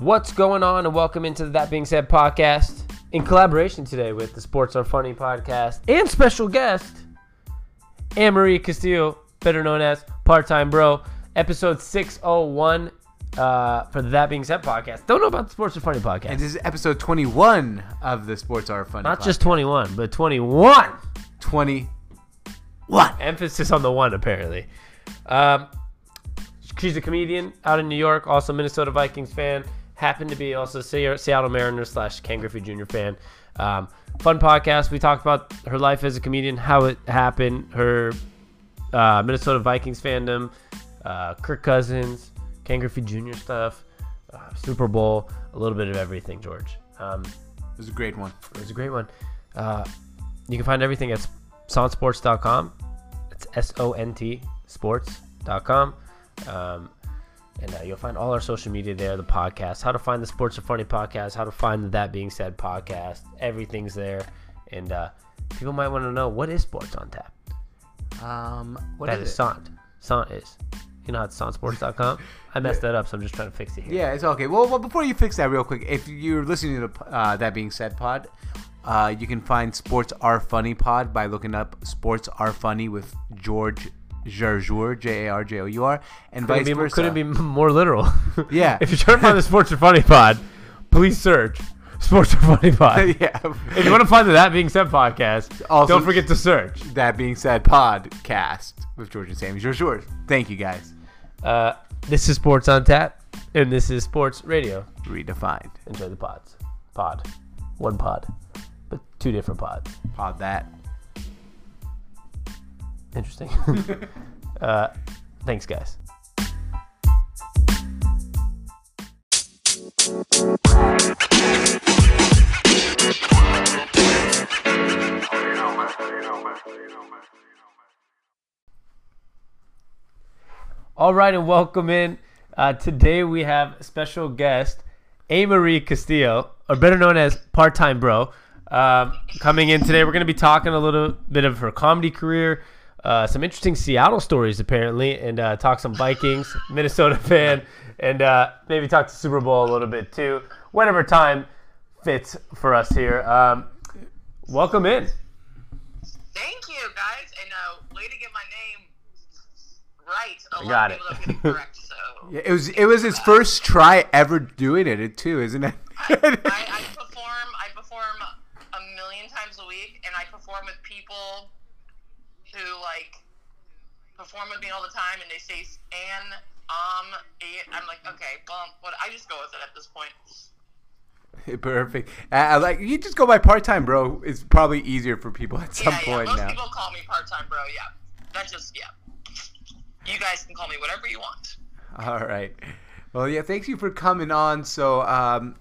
What's going on, and welcome into the That Being Said podcast in collaboration today with the Sports Are Funny podcast and special guest, AMarie Castillo, better known as Part Time Bro, episode 601 uh, for the That Being Said podcast. Don't know about the Sports Are Funny podcast. And this is episode 21 of the Sports Are Funny. Not podcast. just 21, but 21. 21. Emphasis on the one, apparently. Um, she's a comedian out in New York, also Minnesota Vikings fan. Happened to be also Seattle Mariners slash Ken Griffey Jr. fan. Um, fun podcast. We talked about her life as a comedian, how it happened, her uh, Minnesota Vikings fandom, uh, Kirk Cousins, Ken Griffey Jr. stuff, uh, Super Bowl, a little bit of everything, George. Um, It was a great one. it was a great one. Uh, you can find everything at sonsports.com. It's S O N T sports.com. Um, and uh, you'll find all our social media there, the podcast, how to find the Sports Are Funny podcast, how to find the That Being Said podcast. Everything's there. And uh, people might want to know what is Sports on Tap? Um, what That is is it? Sant. Sant is. You know how it's sonsports.com? I messed that up, so I'm just trying to fix it here. Yeah, it's okay. Well, well, before you fix that real quick, if you're listening to the, uh, that being said pod, uh, you can find Sports Are Funny pod by looking up Sports Are Funny with George Jarjour, J A R J O U R, and Couldn't vice be, versa. couldn't be more literal. Yeah. if you're trying to find the Sports Are Funny pod, please search Sports Are Funny pod. yeah. If you want to find the That Being Said podcast, Also- don't forget to search. That being said, podcast with George and Sami Jarjour. Thank you guys. Uh, this is Sports on Tap, and this is Sports Radio. Redefined. Enjoy the pods. Pod. One pod, but two different pods. Pod that. Interesting. uh, thanks, guys. All right, and welcome in. Uh, today we have special guest, AMarie Castillo, or better known as Part Time Bro, um, coming in today. We're going to be talking a little bit of her comedy career, uh, some interesting Seattle stories apparently, and uh, talk some Vikings, Minnesota fan, and uh, maybe talk to Super Bowl a little bit too, whenever time fits for us here. Um, welcome in. Thank you, guys, and uh, way to get my name right. A lot got of it. don't get it correct, so Yeah, it was it was his first try ever doing it, it too, isn't it? I, I perform. I perform a million times a week, and I perform with people who like perform with me all the time, and they say "and," "um," eh," I'm like, okay, well, what? I just go with it at this point. Perfect. I, I like you just go by part time, bro. It's probably easier for people at some yeah, yeah. point Most now. people call me part time, bro. Yeah, that's just yeah. You guys can call me whatever you want. All right. Well, yeah. Thanks you for coming on. So, um,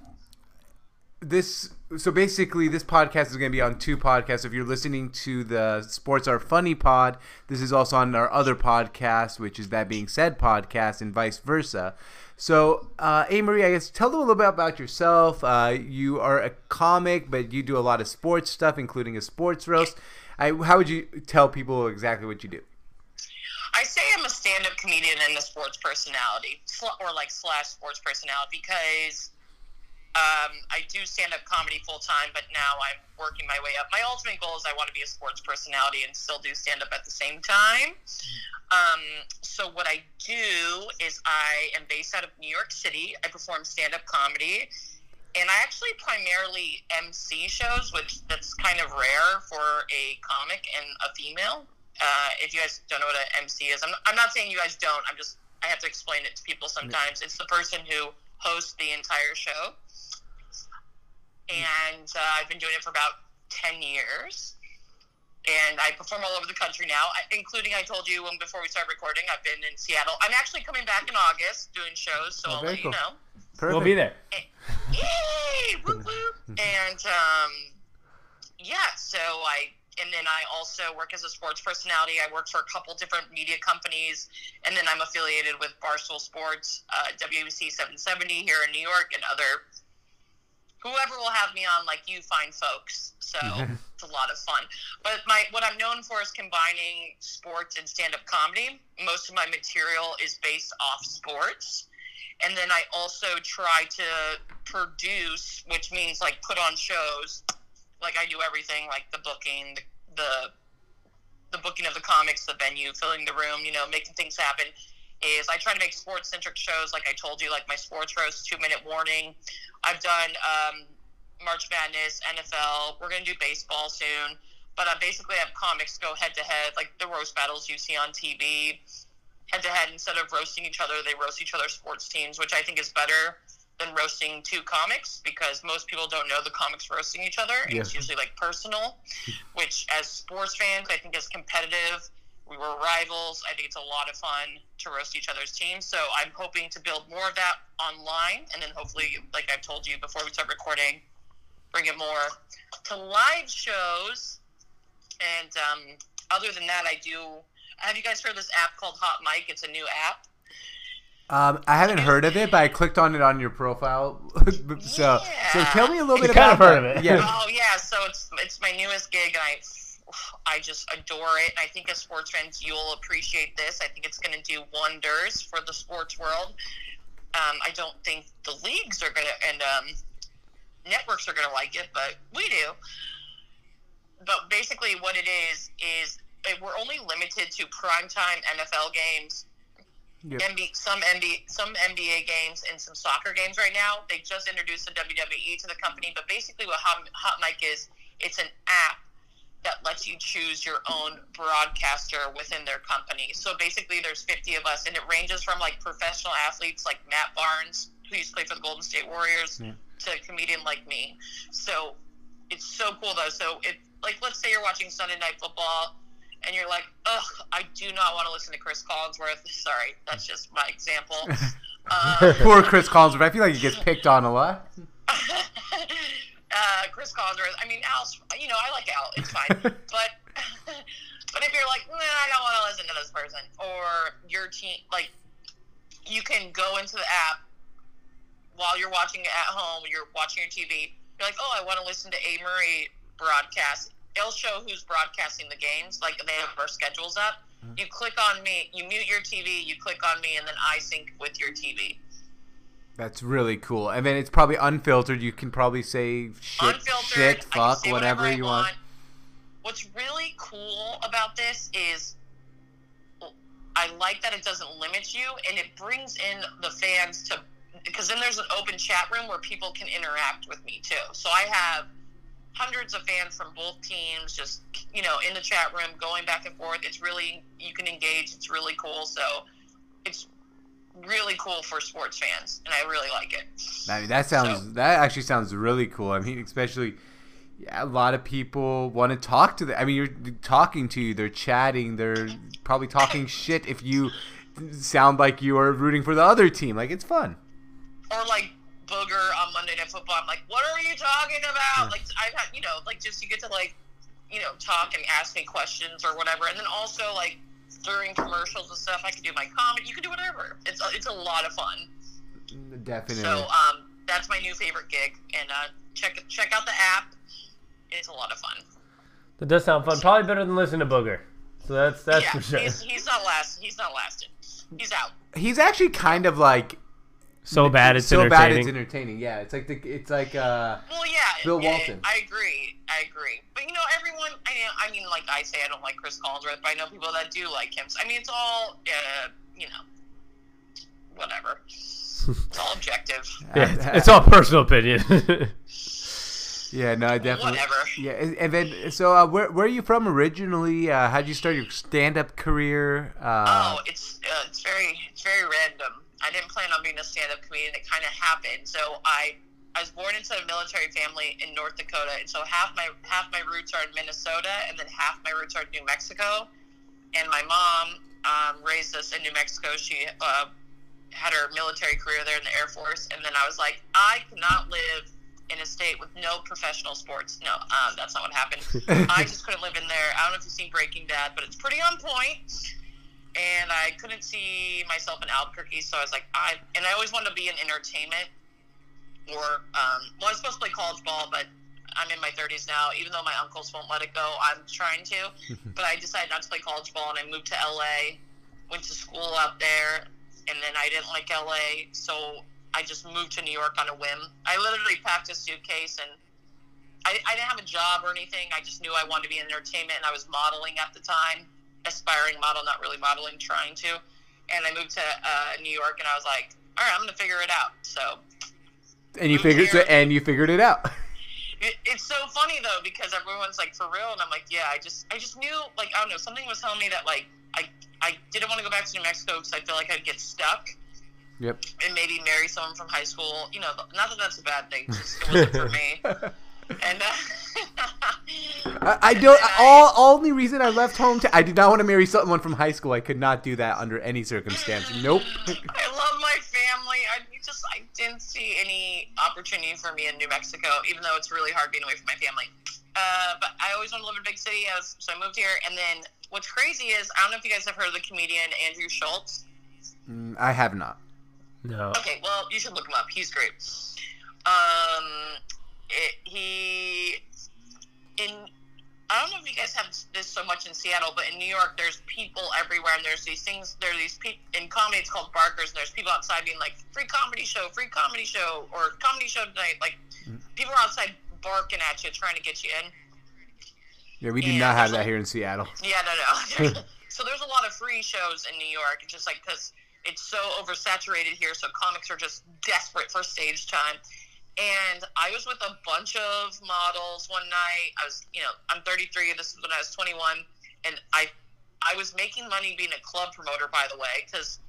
this so basically this podcast is going to be on two podcasts. If you're listening to the Sports Are Funny pod, this is also on our other podcast, which is that being said podcast, and vice versa. So, uh. Marie, I guess tell them a little bit about yourself. Uh, you are a comic, but you do a lot of sports stuff, including a sports roast. I, how would you tell people exactly what you do? I say I'm a stand-up comedian and a sports personality, or like slash sports personality, because um, I do stand-up comedy full time, but now I'm working my way up. My ultimate goal is I want to be a sports personality and still do stand-up at the same time. Um, so what I do is I am based out of New York City. I perform stand-up comedy, and I actually primarily MC shows, which that's kind of rare for a comic and a female. Uh, if you guys don't know what an MC is, I'm, I'm not saying you guys don't. I'm just I have to explain it to people sometimes. It's the person who hosts the entire show, and uh, I've been doing it for about ten years. And I perform all over the country now, including I told you when before we started recording. I've been in Seattle. I'm actually coming back in August doing shows, so Oh, I'll very let you know. Perfect. We'll be there. Yay! Woo woo! And um, yeah, so I and then I also work as a sports personality. I work for a couple different media companies, and then I'm affiliated with Barstool Sports, uh, WABC 770 here in New York, and other whoever will have me on, like you find folks. So it's a lot of fun. But my what I'm known for is combining sports and stand up comedy. Most of my material is based off sports. and then I also try to produce, which means like put on shows. Like I do everything, like the booking, the the, the booking of the comics, the venue, filling the room, you know, making things happen. Is I try to make sports centric shows, like I told you, like my sports roast, two minute warning. I've done um, March Madness, NFL. We're gonna do baseball soon, but I basically have comics go head to head, like the roast battles you see on TV head to head instead of roasting each other they roast each other's sports teams which i think is better than roasting two comics because most people don't know the comics roasting each other Yeah. it's usually like personal which as sports fans i think is competitive we were rivals i think it's a lot of fun to roast each other's teams so i'm hoping to build more of that online and then hopefully like i've told you before we start recording bring it more to live shows and um, other than that i do have you guys heard this app called hot mic it's a new app Um, I haven't heard of it, but I clicked on it on your profile. so, so tell me a little You bit kind about of heard that. of it. Yeah. Oh yeah, so it's it's my newest gig, and I I just adore it. I think as sports fans, you'll appreciate this. I think it's going to do wonders for the sports world. Um, I don't think the leagues are going to and um, networks are going to like it, but we do. But basically, what it is is uh, we're only limited to primetime NFL games Yep. Some NBA, some NBA games and some soccer games right now. They just introduced the WWE to the company, but basically, what Hot, Hot Mic is, it's an app that lets you choose your own broadcaster within their company. So basically, there's 50 of us, and it ranges from like professional athletes like Matt Barnes, who used to play for the Golden State Warriors, Yeah. to a comedian like me. So it's so cool though. So it like let's say you're watching Sunday Night Football and you're like, ugh, I do not want to listen to Chris Collinsworth. Sorry, that's just my example. Um, Poor Chris Collinsworth. I feel like he gets picked on a lot. I mean, Al's. You know, I like Al. It's fine. but but if you're like, nah, I don't want to listen to this person, or your team, like, you can go into the app while you're watching it at home. You're watching your TV. You're like, oh, I want to listen to AMarie broadcast. It'll show who's broadcasting the games. Like they have our schedules up. Mm-hmm. You click on me. You mute your TV. You click on me, and then I sync with your TV. That's really cool. And then it's probably unfiltered. You can probably say shit, shit, fuck, whatever, I you want. What's really cool about this is I like that it doesn't limit you and it brings in the fans to because then there's an open chat room where people can interact with me too. So I have hundreds of fans from both teams just you know in the chat room going back and forth. It's really you can engage. It's really cool. So it's really cool for sports fans and I really like it. I mean, that sounds So- that actually sounds really cool. I mean, especially yeah, a lot of people want to talk to them. I mean, you're talking to you, they're chatting, they're probably talking shit if you sound like you are rooting for the other team. Like it's fun. or like booger on Monday Night Football. I'm like, what are you talking about? Like I've had, you know, like just you get to like, you know, talk and ask me questions or whatever, and then also like during commercials and stuff, I can do my comment. You can do whatever. It's a, it's a lot of fun. Definitely. So um, that's my new favorite gig, and uh, check check out the app. It's a lot of fun. That does sound fun. Probably better than listening to Booger. So that's that's yeah, for sure. he's, he's not last. He's not lasting. He's out. He's actually kind of like So bad it's so entertaining. bad it's entertaining. Yeah, it's like the it's like uh Well, yeah, Bill yeah, Walton. I agree. I agree. But you know, everyone. I mean, I mean, like I say, I don't like Chris Collinsworth, but I know people that do like him. So, I mean, it's all, uh, you know, whatever. It's all objective. yeah, it's, it's all personal opinion. yeah, no, I definitely. Whatever. Yeah, and and then so uh, where where are you from originally? Uh, how did you start your stand up career? Uh, oh, it's uh, it's very it's very random. I didn't plan on being a stand-up comedian. It kind of happened. So I I was born into a military family in North Dakota, and so half my half my roots are in Minnesota, and then half my roots are in New Mexico. And my mom um, raised us in New Mexico. She uh, had her military career there in the Air Force, and then I was like, I cannot live in a state with no professional sports. No, um, that's not what happened. I just couldn't live in there. I don't know if you've seen Breaking Bad, but it's pretty on point. And I couldn't see myself in Albuquerque, so I was like, I and I always wanted to be in entertainment. Or, um, well, I was supposed to play college ball, but I'm in my 30s now. Even though my uncles won't let it go, I'm trying to. but I decided not to play college ball, and I moved to LA. Went to school out there. and then I didn't like LA, so I just moved to New York on a whim. I literally packed a suitcase and I, I didn't have a job or anything. I just knew I wanted to be in entertainment, and I was modeling at the time, aspiring model, not really modeling, trying to. And I moved to uh, New York, and I was like, all right, I'm gonna figure it out. So. And you figured, so, and you figured it out. It, it's so funny though because everyone's like for real, and I'm like, yeah, I just, I just knew, like, I don't know, something was telling me that like I, I didn't want to go back to New Mexico because I feel like I'd get stuck. Yep. And maybe marry someone from high school. You know, not that that's a bad thing. Just, it wasn't for me. And uh, I, I, don't. all only reason I left home. To, I did not want to marry someone from high school. I could not do that under any circumstance. Nope. I love my family. I just I didn't see any opportunity for me in New Mexico, even though it's really hard being away from my family. Uh, but I always wanted to live in a big city, was, so I moved here. And then what's crazy is I don't know if you guys have heard of the comedian Andrew Schulz. Mm, I have not. No. Okay, well you should look him up. He's great. Um, it, he in I don't know if you guys have this so much in Seattle, but in New York, there's people everywhere, and there's these things. There are these people in comedy. It's called barkers, and there's people outside being like, "Free comedy show, free comedy show, or comedy show tonight." Like, mm-hmm. people are outside barking at you, trying to get you in. Yeah, we do and not have that here in Seattle. Yeah, no, no. so there's a lot of free shows in New York, just like because it's so oversaturated here. So comics are just desperate for stage time and I was with a bunch of models one night. I was, you know, I'm 33. This is when I was 21, and I, I was making money being a club promoter, by the way, because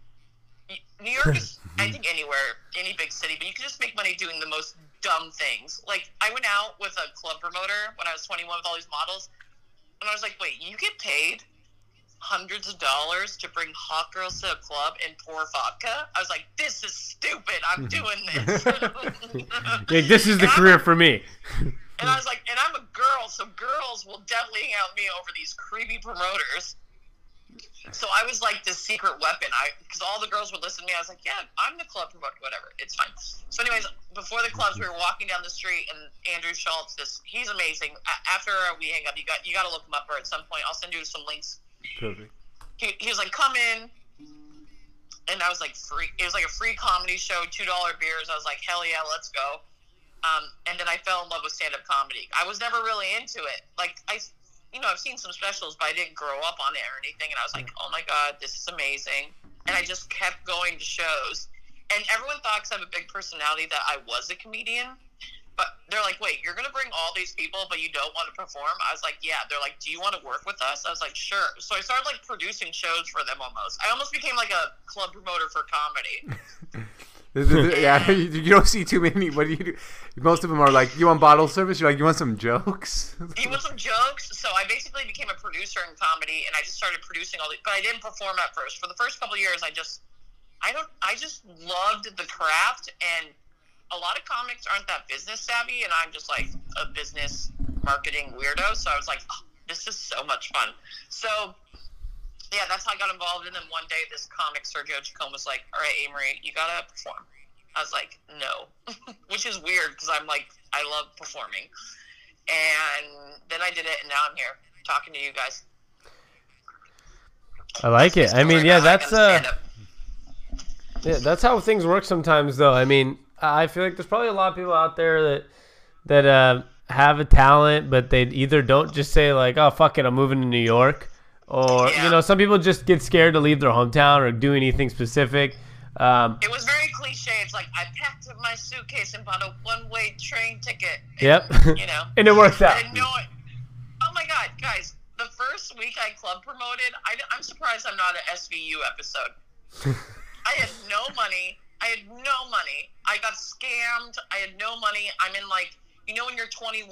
New York is, I think, anywhere, any big city, but you can just make money doing the most dumb things. Like I went out with a club promoter when I was 21 with all these models, and I was like, wait, you get paid hundreds of dollars to bring hot girls to a club and pour vodka. I was like, this is stupid. I'm mm-hmm. doing this. yeah, this is the career for me. and I was like, and I'm a girl, so girls will definitely hang out with me over these creepy promoters. So I was like this secret weapon. I because all the girls would listen to me. I was like, yeah, I'm the club promoter. Whatever, it's fine. So, anyways, before the clubs, we were walking down the street, and Andrew Schulz, this he's amazing. After we hang up, you got you got to look him up, or at some point, I'll send you some links Perfect. He, he was like, come in. And I was like, free. It was like a free comedy show, $2 beers. I was like, hell yeah, let's go. Um, and then I fell in love with stand up comedy. I was never really into it. Like, I, you know, I've seen some specials, but I didn't grow up on it or anything. And I was like, oh my God, this is amazing. And I just kept going to shows. And everyone thought, because I have a big personality, that I was a comedian. But they're like, wait, you're gonna bring all these people, but you don't want to perform? I was like, yeah. They're like, do you want to work with us? I was like, sure. So I started like producing shows for them almost. I almost became like a club promoter for comedy. yeah, you don't see too many. What do you do? Most of them are like, you want bottle service? You're like, you want some jokes? you want some jokes? So I basically became a producer in comedy, and I just started producing all these. But I didn't perform at first. For the first couple years, I just, I don't, I just loved the craft and a lot of comics aren't that business savvy, and I'm just like a business marketing weirdo. So I was like, oh, this is so much fun. So yeah, that's how I got involved. And then one day, this comic Sergio Chacon was like, "All right, Amory, you gotta perform." I was like, "No," which is weird because I'm like, I love performing. And then I did it, and now I'm here talking to you guys. I like it. I mean, yeah, that's uh, yeah, that's how things work sometimes, though. I mean, I feel like there's probably a lot of people out there that that uh, have a talent, but they either don't just say like, "Oh fuck it, I'm moving to New York," or yeah. you know, some people just get scared to leave their hometown or do anything specific. Um, it was very cliche. It's like I packed up my suitcase and bought a one-way train ticket. And, yep. You know, and it worked out. I know it. Oh my god, guys! The first week I club promoted, I, I'm surprised I'm not an SVU episode. I had no money. I had no money. I got scammed. I had no money. I'm in like, you know, when you're 21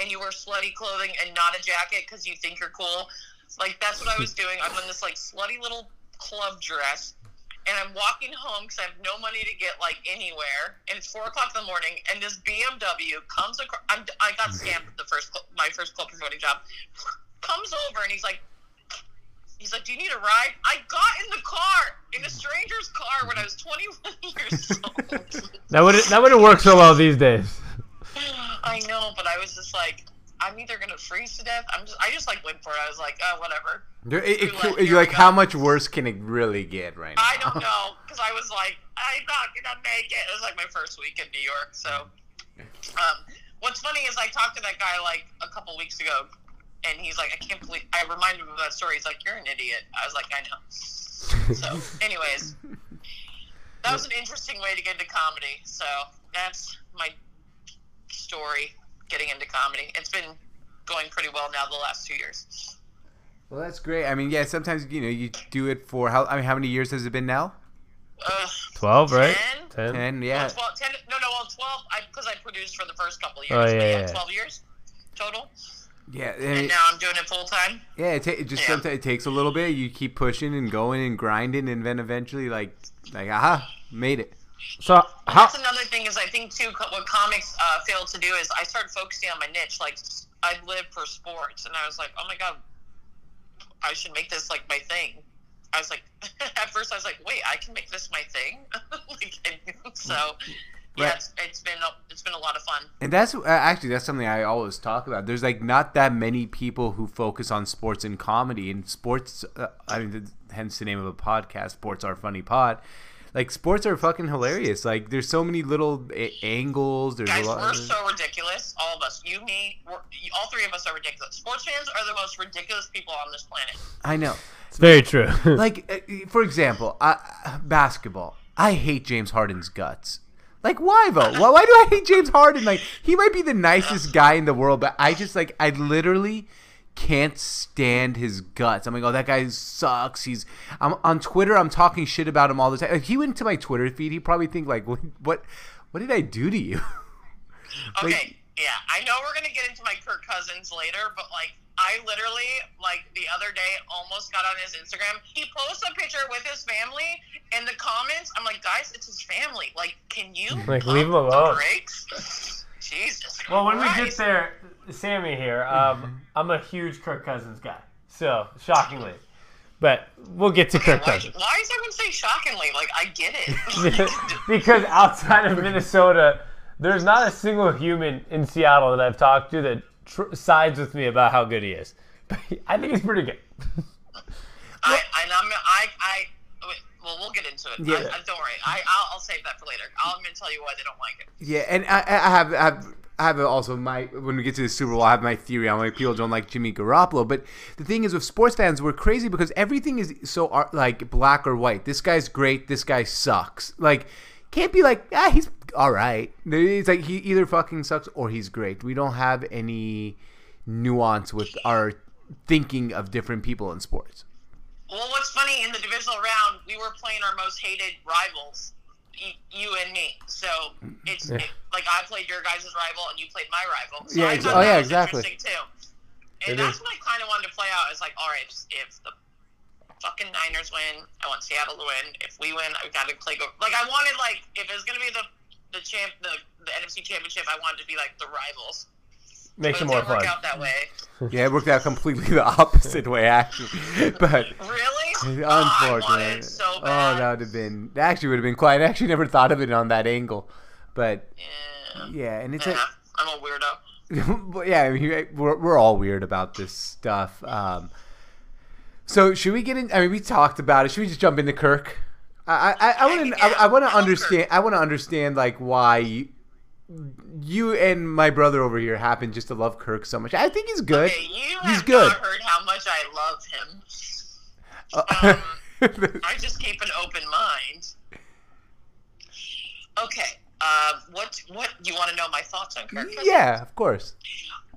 and you wear slutty clothing and not a jacket because you think you're cool. Like that's what I was doing. I'm in this like slutty little club dress, and I'm walking home because I have no money to get like anywhere. And it's four o'clock in the morning, and this BMW comes across. I'm, I got scammed the first my first club promoting job. Comes over and he's like, He's like, "Do you need a ride?" I got in the car in a stranger's car when I was 21 years old. that would that would have worked so well these days. I know, but I was just like, I'm either gonna freeze to death. I'm just I just like went for it. I was like, oh whatever. There- It, it, You're like, you're like, how much worse can it really get right now? I don't know because I was like, I'm not gonna make it. It was like my first week in New York. So, um, what's funny is I talked to that guy like a couple weeks ago, and he's like, I can't believe. I reminded him of that story. He's like, you're an idiot. I was like, I know. So, anyways, that was an interesting way to get into comedy. So that's my story getting into comedy. It's been going pretty well now the last two years. Well, that's great. I mean, yeah, sometimes you know you do it for how I mean, how many years has it been now? Uh, 12, right? 10? 10? Ten, Well, yeah. 12, 10, no, no, well, 12, because I, produced for the first couple of Oh, yeah, but yeah, yeah. 12 years total. Yeah, and And it- now I'm doing it full time. yeah. It, ta- it just Yeah. sometimes it takes a little bit. You keep pushing and going and grinding, and then eventually, like, like, aha, made it. So, how. That's another thing is I think, too, what comics uh, fail to do is I started focusing on my niche. Like, I live for sports, and I was like, oh my God, I should make this like my thing. I was like, at first I was like, wait, I can make this my thing. like, and so, yeah, Right. it's, it's been a, it's been a lot of fun. And that's uh, actually that's something I always talk about. There's like not that many people who focus on sports and comedy. And sports, uh, I mean, hence the name of a podcast, "Sports Are Funny Pod." Like sports are fucking hilarious. Like there's so many little a- angles. There's Guys, a lot. we're so ridiculous. All of us. You, me, we're, all three of us are ridiculous. Sports fans are the most ridiculous people on this planet. I know. It's very true. Like uh, for example, I, basketball. I hate James Harden's guts. Like why though? Why, why do I hate James Harden? Like he might be the nicest guy in the world, but I just like I literally can't stand his guts. I'm like, oh, that guy sucks. He's I'm on Twitter. I'm talking shit about him all the time. If he went to my Twitter feed, he'd probably think like, what what, what did I do to you? Okay, yeah, I know we're gonna get into my Kirk Cousins later, but like, I literally like the other day almost got on his Instagram. He posts a picture with his family, and the comments, I'm like, guys, it's his family. Like, can you Like, leave him alone. Brakes? Jesus. well, when we get there, Sami here, um, I'm a huge Kirk Cousins guy. So, shockingly. But we'll get to Kirk Why, Cousins. why is everyone saying shockingly? Like, I get it. because outside of Minnesota, there's not a single human in Seattle that I've talked to that tr- sides with me about how good he is. But I think he's pretty good. I, and I'm, I, I, wait, well, we'll get into it. Yeah. I, I, don't worry. I, I'll, I'll save that for later. I'm going to tell you why they don't like it. Yeah, and I, I have, I have, I have also my when we get to the Super Bowl, I have my theory on why people don't like Jimmy Garoppolo. But the thing is, with sports fans, we're crazy because everything is so like black or white. This guy's great. This guy sucks. Like, can't be like ah, he's all right. It's like he either fucking sucks or he's great. We don't have any nuance with our thinking of different people in sports. Well, what's funny in the divisional round, we were playing our most hated rivals, y- you and me. So it's Yeah. it, like I played your guys' rival and you played my rival. So Yeah, I ex- oh, yeah, exactly. Interesting too. And It that's is. what I kind of wanted to play out. Is like, all right, if the fucking Niners win, I want Seattle to win. If we win, I've got to play go. Like I wanted, like if it was gonna be the the champ, the the NFC Championship, I wanted to be like the rivals. Makes it more didn't work fun. out that way. Yeah, it worked out completely the opposite way actually. But Really? Oh, I Unfortunately. it so oh, that would have been. That actually would have been quite. I actually never thought of it on that angle, but Yeah. yeah, and it's Yeah, a. I'm a weirdo. but yeah, I mean, we're we're all weird about this stuff. Um, so should we get in? I mean, we talked about it. Should we just jump into Kirk? I I, I want to I, I want to understand. I want to understand like why you, you and my brother over here happen just to love Kirk so much. I think he's good. Okay, you He's have good. not heard how much I love him. Uh, I just keep an open mind. Okay, uh, what what do you want to know my thoughts on Kirk? Yeah, of course.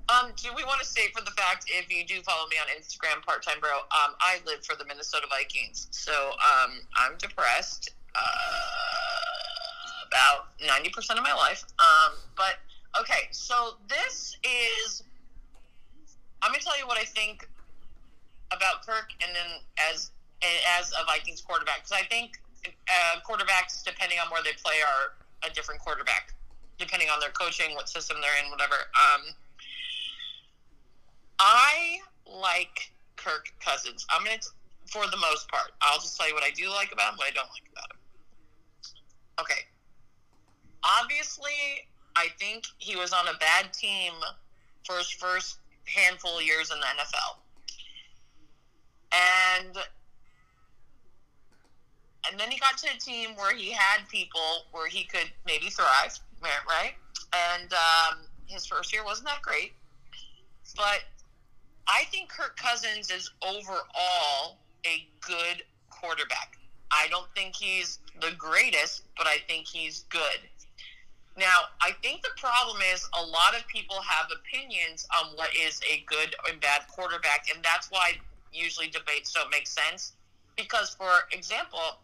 Um, do we want to state for the fact if you do follow me on Instagram, part time bro, um, I live for the Minnesota Vikings, so um, I'm depressed uh, about ninety percent of my life. Um, but okay, so this is. I'm gonna tell you what I think about Kirk, and then as as a Vikings quarterback, because I think uh, quarterbacks, depending on where they play, are a different quarterback, depending on their coaching, what system they're in, whatever. Um, I like Kirk Cousins. I'm gonna, for the most part, I'll just tell you what I do like about him, what I don't like about him. Okay. Obviously, I think he was on a bad team for his first handful of years in the NFL. And and then he got to a team where he had people where he could maybe thrive, right? And um, his first year wasn't that great, but I think Kirk Cousins is overall a good quarterback. I don't think he's the greatest, but I think he's good. Now, I think the problem is a lot of people have opinions on what is a good and bad quarterback, and that's why usually debates don't make sense. Because, for example,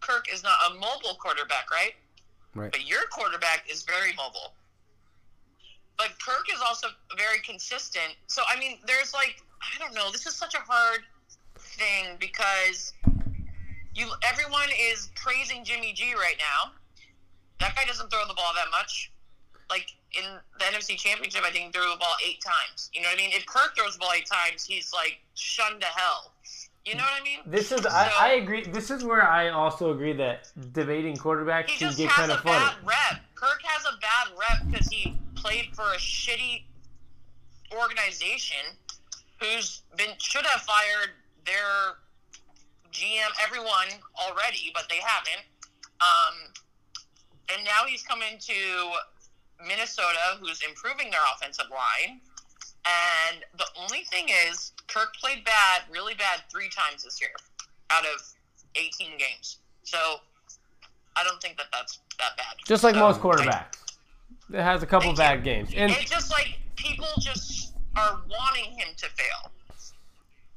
Kirk is not a mobile quarterback, right? Right. But your quarterback is very mobile. But Kirk is also very consistent. So, I mean, there's like, I don't know, this is such a hard thing because you everyone is praising Jimmy G right now. That guy doesn't throw the ball that much. Like in the NFC Championship, I think he threw the ball eight times. You know what I mean? If Kirk throws the ball eight times, he's like shunned to hell. You know what I mean? This is I, I agree. This is where I also agree that debating quarterbacks can get kind of funny. bad rep. Kirk has a bad rep because he played for a shitty organization who's been should have fired their GM, everyone already, but they haven't. Um, and now he's coming to Minnesota, who's improving their offensive line. And the only thing is, Kirk played bad, really bad, three times this year out of 18 games. So I don't think that that's that bad. Just like So, most quarterbacks, it has a couple bad games, and it's just like people just are wanting him to fail.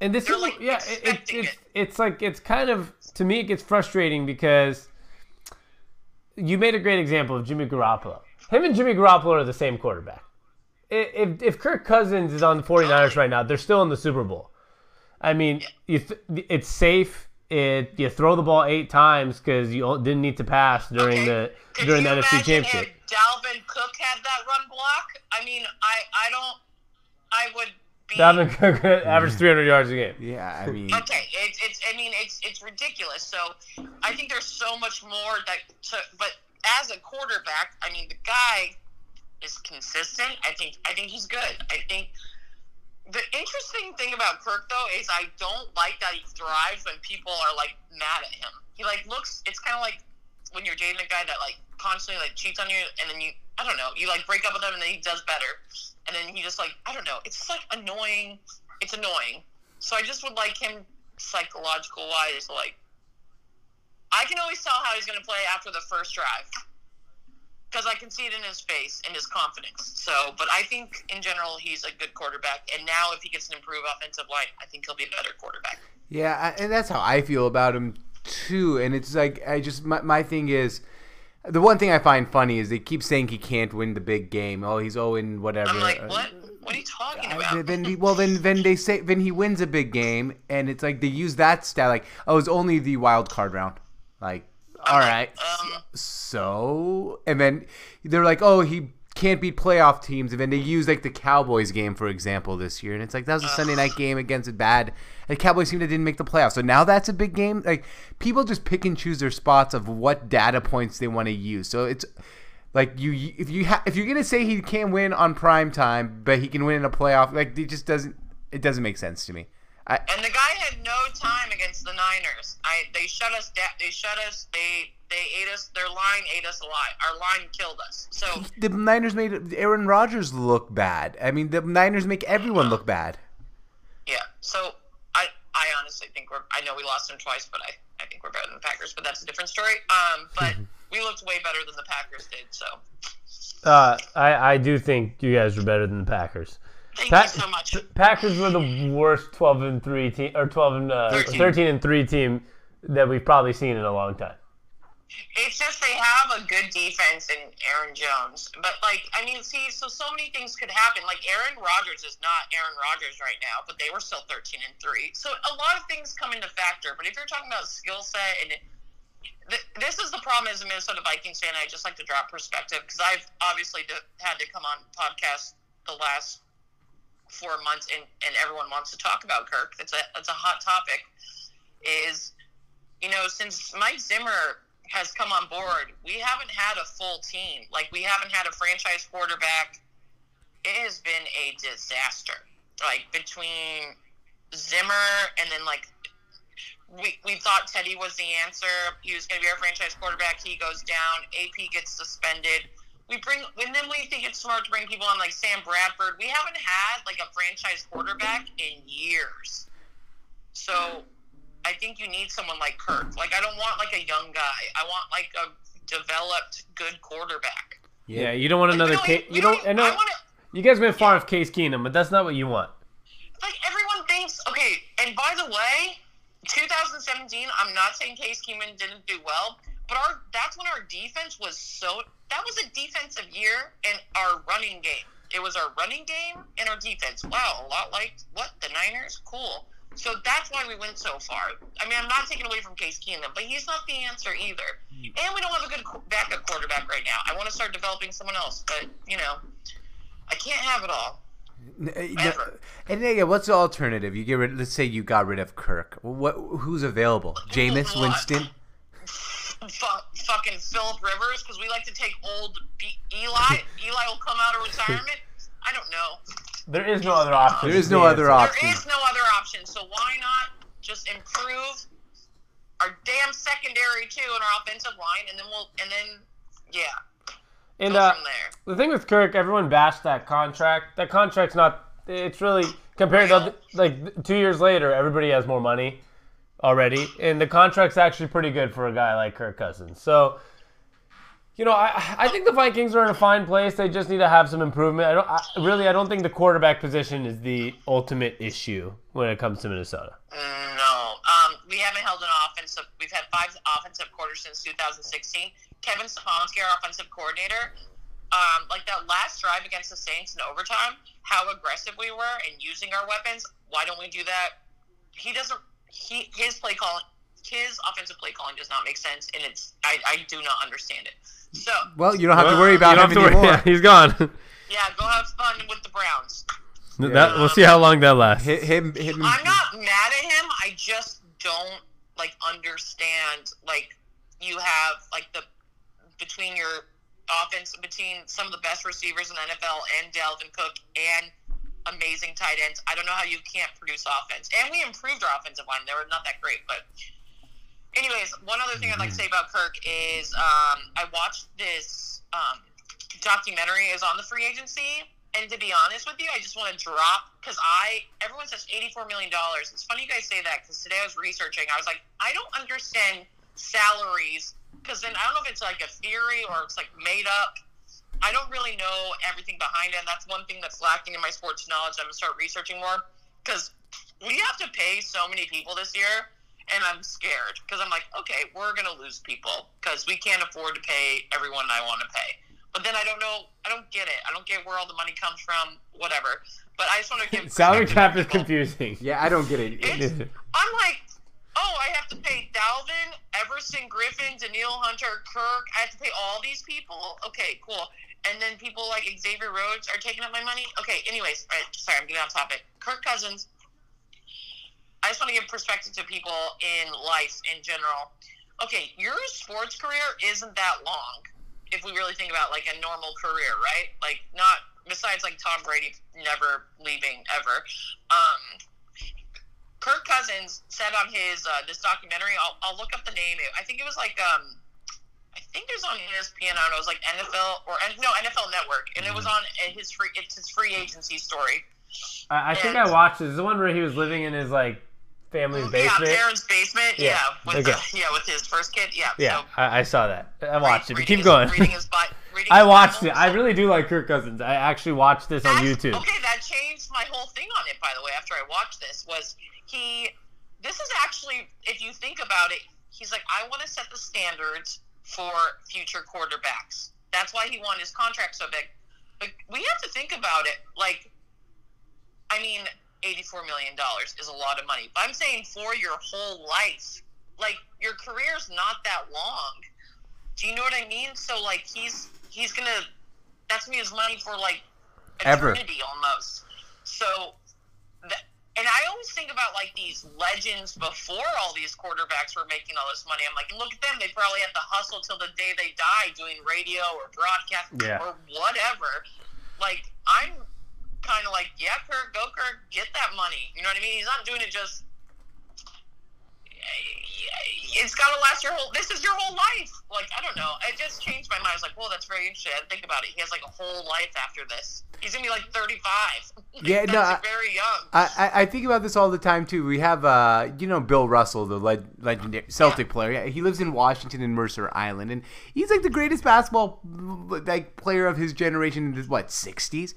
and this they're, is like, yeah, it, it, it's it. it's like it's kind of to me it gets frustrating because you made a great example of Jimmy Garoppolo. Him and Jimmy Garoppolo are the same quarterback. If if Kirk Cousins is on the 49ers right now, they're still in the Super Bowl. I mean, you th- it's safe. It you throw the ball eight times because you didn't need to pass during Okay. the during the NFC Championship. If Dalvin Cook had that run block, I mean, I I don't, I would be. Dalvin Cook averaged mm-hmm. 300 yards a game. Yeah, I mean, Okay, it's it's. I mean, it's it's ridiculous. So, I think there's so much more that. To, but as a quarterback, I mean, the guy is consistent. I think I think he's good. I think the interesting thing about Kirk though is I don't like that he thrives when people are like mad at him. He like looks. It's kind of like when you're dating a guy that like constantly like cheats on you, and then you I don't know you like break up with him, and then he does better, and then he just like I don't know. It's just like annoying. It's annoying. So I just would like him psychological wise, like I can always tell how he's going to play after the first drive because I can see it in his face and his confidence. So, but I think in general he's a good quarterback, and now if he gets an improved offensive line, I think he'll be a better quarterback. Yeah, and that's how I feel about him too. And it's like I just my, my thing is the one thing I find funny is they keep saying he can't win the big game. Oh, he's oh owing whatever. I'm like, Uh, what? What are you talking about? then he, well then then they say then he wins a big game and it's like they use that stat like oh it's only the wild card round like all right um, so and then they're like oh he can't beat playoff teams. And then they use like the Cowboys game for example this year and it's like that was a Sunday night game against a bad a Cowboys team that didn't make the playoffs. So now that's a big game. Like people just pick and choose their spots of what data points they want to use. So it's like you, if you ha- if you're gonna say he can't win on prime time, but he can win in a playoff, like it just doesn't it doesn't make sense to me. I, and the guy had no time against the Niners. I they shut us down. They shut us. They they ate us. Their line ate us alive. Our line killed us. So the Niners made Aaron Rodgers look bad. I mean, the Niners make everyone look bad. yeah. So I I honestly think we're. I know we lost them twice, but I I think we're better than the Packers. But that's a different story. Um, but we looked way better than the Packers did. So Uh, I I do think you guys are better than the Packers. Thank Pa- you so much. Packers were the worst 12 and 3 team or 12 and uh, 13. 13 and 3 team that we've probably seen in a long time. It's just they have a good defense in Aaron Jones. But, like, I mean, see, so so many things could happen. Like, Aaron Rodgers is not Aaron Rodgers right now, but they were still 13 and 3. So a lot of things come into factor. But if you're talking about skill set and th- this is the problem as a Minnesota Vikings fan. I just like to drop perspective because I've obviously d- had to come on podcasts the last four months, and, and everyone wants to talk about Kirk. It's a it's a hot topic. Is you know since Mike Zimmer has come on board, we haven't had a full team. Like we haven't had a franchise quarterback. It has been a disaster. like between Zimmer and then like we, we thought Teddy was the answer. He was going to be our franchise quarterback. He goes down. AP gets suspended. We bring and then we think it's smart to bring people on like Sam Bradford. We haven't had like a franchise quarterback in years. So I think you need someone like Kirk. Like I don't want like a young guy. I want like a developed good quarterback. Yeah, you don't want another. we don't Ca- you don't don't. I know I wanna- you guys been far of Case Keenum, but that's not what you want. like everyone thinks okay and by the way 2017 i'm not saying case Keenum didn't do well but our that's when our defense was so that was a defensive year and our running game it was our running game and our defense wow a lot like what the niners cool so that's why we went so far i mean i'm not taking away from case keenum but he's not the answer either and we don't have a good backup quarterback right now i want to start developing someone else but you know i can't have it all N- uh, Ever. And yeah, what's the alternative? You get rid. Let's say you got rid of Kirk. What? Who's available? Jameis What? Winston. Fu- fucking Philip Rivers because we like to take old B- Eli. Eli will come out of retirement. I don't know. There is no other option. There is no other option. There is no other option. So why not just improve our damn secondary too and our offensive line, and then we'll and then yeah, And uh, from there. the thing with Kirk, everyone bashed that contract. That contract's not. It's really compared to like two years later, everybody has more money already, and the contract's actually pretty good for a guy like Kirk Cousins. So, you know, I I think the Vikings are in a fine place. They just need to have some improvement. I don't I, really. I don't think the quarterback position is the ultimate issue when it comes to Minnesota. No, um, we haven't held an offensive. We've had five offensive quarters since 2016. Kevin Stefanski, our offensive coordinator, um, like that last drive against the Saints in overtime, how aggressive we were and using our weapons. Why don't we do that? He doesn't. He his play calling, his offensive play calling does not make sense, and it's I, I do not understand it. So Well, you don't have to worry about You him worry- anymore. Yeah, he's gone. yeah, go have fun with the Browns. that, we'll um, see how long that lasts. Hit him. Him. I'm not mad at him. I just don't like understand like you have like the between your offense between some of the best receivers in the NFL and Dalvin Cook and amazing tight ends. I don't know how you can't produce offense. And we improved our offensive line. They were not that great, but anyways, one other thing I'd like to say about Kirk is um, I watched this um, documentary is on the free agency. And to be honest with you, I just want to drop because I everyone says eighty four million dollars. It's funny you guys say that because today I was researching. I was like, I don't understand salaries because then I don't know if it's like a theory or it's like made up. I don't really know everything behind it. And that's one thing that's lacking in my sports knowledge. I'm gonna start researching more because we have to pay so many people this year, and I'm scared because I'm like, okay, we're gonna lose people because we can't afford to pay everyone I want to pay. But then I don't know. I don't get it. I don't get where all the money comes from. Whatever. But I just want to give Salary cap is confusing. Yeah, I don't get it. It's, I'm like, oh, I have to pay Dalvin, Everson, Griffen, Danielle Hunter, Kirk. I have to pay all these people. Okay, cool. And then people like Xavier Rhodes are taking up my money. Okay, anyways, right, sorry, I'm getting off topic. Kirk Cousins. I just want to give perspective to people in life in general. Okay, your sports career isn't that long if we really think about like a normal career, right? Like not besides like Tom Brady never leaving ever. Um, Kirk Cousins said on his uh, this documentary, I'll, I'll look up the name. I think it was like um, I think it was on ESPN. I don't know. It was like NFL or no NFL Network, and it was on uh, his free. It's his free agency story. I, I think I watched it. it. Is the one where he was living in his like family's Yeah, basement? parents' basement. Yeah, Yeah, with okay. the, yeah, with his first kid. Yeah, Yeah, So, I, I saw that. I watched it. Keep his- going. Reading his, Bi- I watched Bible. it. I really do like Kirk Cousins. I actually watched this on YouTube. Okay, that changed my whole thing on it. By the way, after I watched this, was he? This is actually, if you think about it, he's like, I want to set the standards for future quarterbacks. That's why he won his contract so big. But we have to think about it. Like, I mean, eighty-four million dollars is a lot of money. But I'm saying for your whole life, like your career's not that long. Do you know what I mean? So like he's he's gonna that's gonna his money for like Ever. eternity almost. So that and I always think about like these legends before all these quarterbacks were making all this money. I'm like, look at them. They probably had to hustle till the day they die doing radio or broadcast Yeah. or whatever. Like I'm kind of like, yeah, Kirk, go Kirk, get that money. You know what I mean? He's not doing it just. It's got to last your whole. This is your whole life. Like I don't know. It just changed my mind. I was like, well, that's very interesting. I think about it. He has like a whole life after this. He's gonna be like thirty-five. Yeah, no, I- very young. I, I- I think about this all the time too. We have, uh, you know, Bill Russell, the leg- legendary Celtic player. Yeah, he lives in Washington and Mercer Island, and he's like the greatest basketball like player of his generation in his what sixties.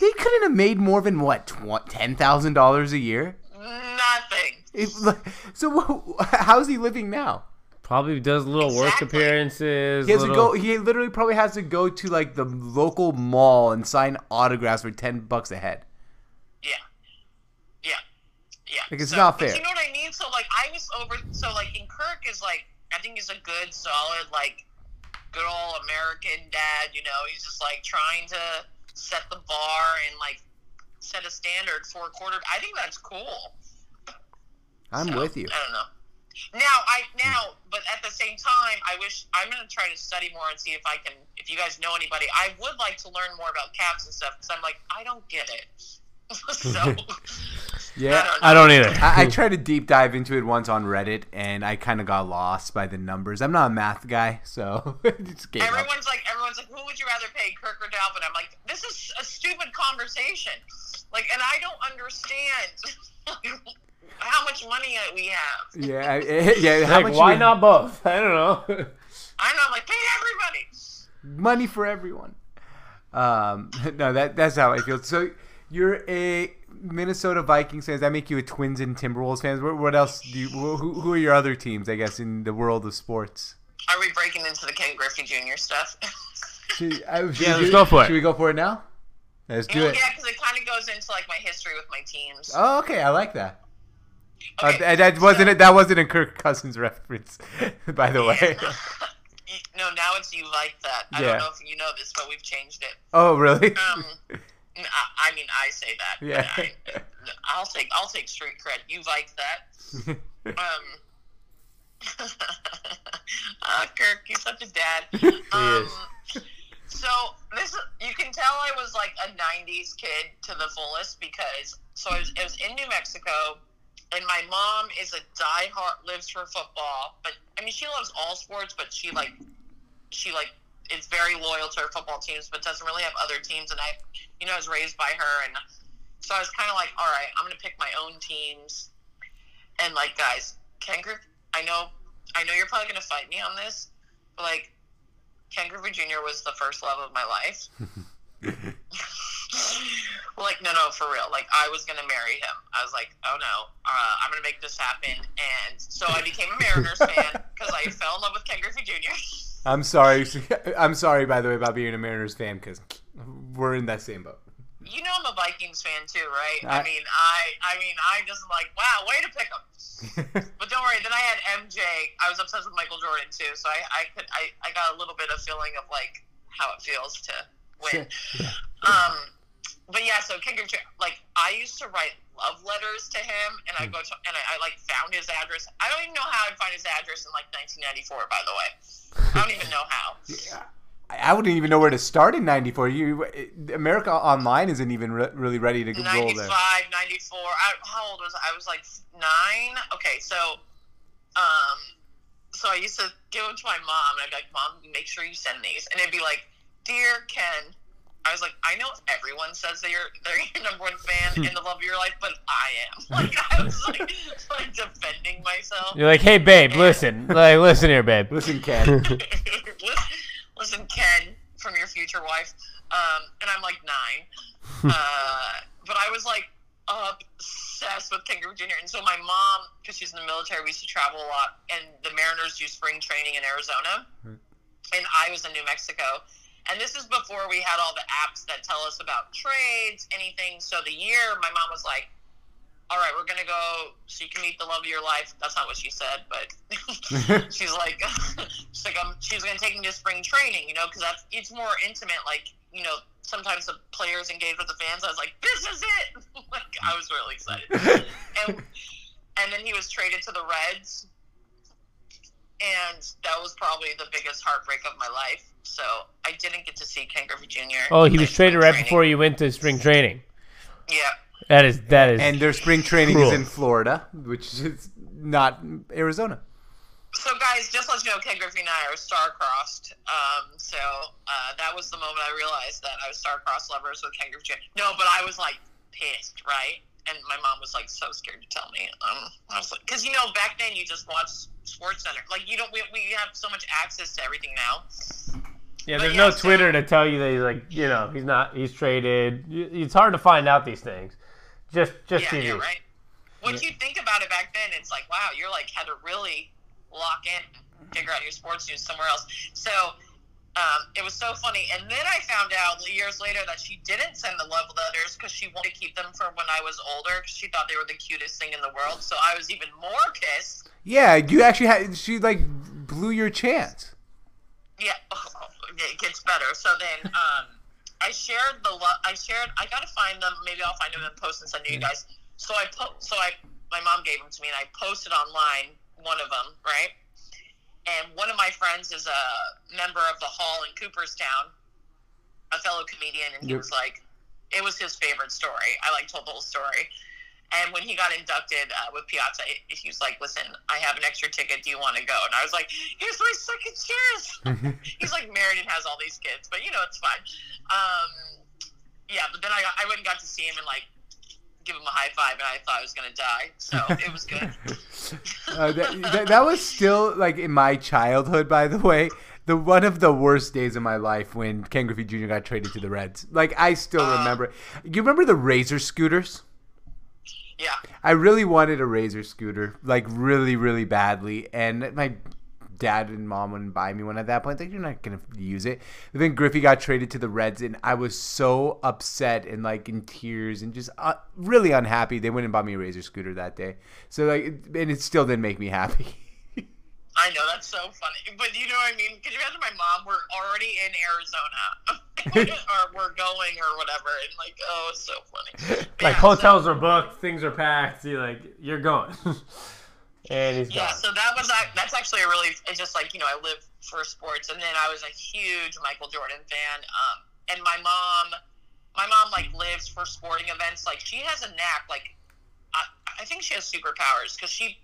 They couldn't have made more than what tw- ten thousand dollars a year. Nothing. It, like, so how's he living now? Probably does little work appearances. He has to go. He literally probably has to go to like the local mall and sign autographs for ten bucks a head. Yeah. Yeah. Yeah. Like, it's So- not fair. You know what I mean? So like I was over so like in Kirk is like I think he's a good, solid, like good old American dad, you know, he's just like trying to set the bar and like set a standard for a quarter I think that's cool. I'm So, with you. I don't know. Now I now, but at the same time, I wish I'm gonna try to study more and see if I can. If you guys know anybody, I would like to learn more about caps and stuff because I'm like I don't get it. so Yeah, I don't either. I, I tried to deep dive into it once on Reddit, and I kind of got lost by the numbers. I'm not a math guy, so I just gave up. everyone's like everyone's like, who would you rather pay, Kirk or Dalvin? I'm like, this is a stupid conversation. Like, and I don't understand how much money we have. Yeah, yeah. How like, much why we- not both? I don't know. I know, I'm like, pay everybody. money for everyone? Um, no, that that's how I feel. So you're a Minnesota Vikings fan. Does that make you a Twins and Timberwolves fans? What, what else do you? Who, who are your other teams? I guess in the world of sports. Are we breaking into the Ken Griffey Jr. stuff? Should, I- should Yeah, we let's go for it. Should we go for it now? Let's do it. yeah, because it kind of goes into like my history with my teams. Oh, okay. I like that. Uh, Okay, th- that wasn't so- it. That wasn't a Kirk Cousins reference, by the way. no, now it's you like that. I Yeah. don't know if you know this, but we've changed it. Oh, really? Um, I, I mean, I say that. Yeah. I, I'll take I'll take street cred. You like that? Um. uh, Kirk, you're such a dad. Um, so this you can tell I was like a '90s kid to the fullest because so I was, it was in New Mexico, and my mom is a diehard lives for football. But I mean, she loves all sports, but she like she like is very loyal to her football teams, but doesn't really have other teams. And I, you know, I was raised by her, and so I was kind of like, all right, I'm gonna pick my own teams. And like, guys, Ken Griffey, I know, I know you're probably gonna fight me on this, but like, Ken Griffey Jr. was the first love of my life. like, no, no, for real. Like, I was gonna marry him. I was like, oh no, uh, I'm gonna make this happen. And so I became a Mariners fan because I fell in love with Ken Griffey Jr. I'm sorry. I'm sorry, by the way, about being a Mariners fan because we're in that same boat. You know I'm a Vikings fan too, right? I- I, mean, I, I mean, I just like, wow, way to pick them. But don't worry. Then I had MJ. I was obsessed with Michael Jordan too, so I, I could, I, I got a little bit of feeling of like how it feels to win. Um, but yeah, so Ken Griffey, like I used to write love letters to him, and I go to, and I, I like found his address. I don't even know how I'd find his address in like 1994. By the way, I don't even know how. I wouldn't even know where to start in '94. You, America Online isn't even re- really ready to roll 95, 94. I, how old was I? I was like nine. Okay, so, um, so I used to give them to my mom, and I'd be like, "Mom, make sure you send these," and it'd be like, "Dear Ken." I was like, I know everyone says that you're they're your number one fan in the love of your life, but I am. Like I was like, like defending myself. You're like, hey, babe, listen. Like, listen here, babe. Listen, Ken. listen, listen, Ken, from your future wife. Um, and I'm like nine. uh, but I was like obsessed with Ken Griffey Jr. And so my mom, because she's in the military, we used to travel a lot. And the Mariners do spring training in Arizona. And I was in New Mexico. And this is before we had all the apps that tell us about trades, anything. So the year, my mom was like, all right, we're going to go so you can meet the love of your life. That's not what she said, but she's like, she's like, um, she's going to take me to spring training, you know, because that's it's more intimate. Like, you know, sometimes the players engage with the fans. I was like, this is it. like, I was really excited. and and then he was traded to the Reds, and that was probably the biggest heartbreak of my life. So I didn't get to see Ken Griffey Jr. Oh, he was traded right training. before you went to spring training. Yeah. That is that is. and their spring training Cruel. is in Florida, which is not Arizona. So, guys, just let you know, Ken Griffey and I are star-crossed. Um, so uh, that was the moment I realized that I was star-crossed lovers with Ken Griffey. No, but I was like pissed, right? And my mom was like so scared to tell me. Um, I was like, because you know, back then you just watch Sports Center. Like you don't. We, we have so much access to everything now. yeah, but there's yeah, no so- Twitter to tell you that he's like, you know, he's not, he's traded. It's hard to find out these things. Just, just Yeah, TV. yeah, right. Once you think about it back then, it's like, wow, you're like had to really lock in, figure out your sports news somewhere else. So um, it was so funny. And then I found out years later that she didn't send the love letters because she wanted to keep them for when I was older because she thought they were the cutest thing in the world. So I was even more pissed. Yeah, you actually had she like blew your chance. Yeah, it gets better. So then um, I shared the lo- I shared. I gotta find them. Maybe I'll find them and post and send to you guys. So I po- So I my mom gave them to me and I posted online one of them right. And one of my friends is a member of the hall in Cooperstown, a fellow comedian, and he Yep. was like, it was his favorite story. I like told the whole story. And when he got inducted uh, with Piazza, he was like, "Listen, I have an extra ticket. Do you want to go?" And I was like, "Here's my second chance." He's like married and has all these kids, but you know it's fine. Um, yeah, but then I got, I went and got to see him and like give him a high five, and I thought I was gonna die. So it was good. Uh, that, that, that was still like in my childhood, by the way. The one of the worst days of my life when Ken Griffey Jr. got traded to the Reds. Like I still Uh. remember. You remember the Razor scooters? Yeah, I really wanted a Razor scooter, like really, really badly, and my dad and mom wouldn't buy me one at that point. Like you're not gonna use it. But then Griffey got traded to the Reds, and I was so upset and like in tears and just uh, really unhappy. They wouldn't buy me a Razor scooter that day. So like, and it still didn't make me happy. I know that's so funny. But you know what I mean? Could you imagine my mom? We're already in Arizona, or we're going, or whatever, and like, oh, it's so funny. But Like yeah, so- hotels are booked, things are packed. You like, you're going, and he's Yeah, gone. so that was that's actually a really it's just like you know I live for sports, and then I was a huge Michael Jordan fan. Um, and my mom, my mom like lives for sporting events. Like she has a knack. Like I, I think she has superpowers because she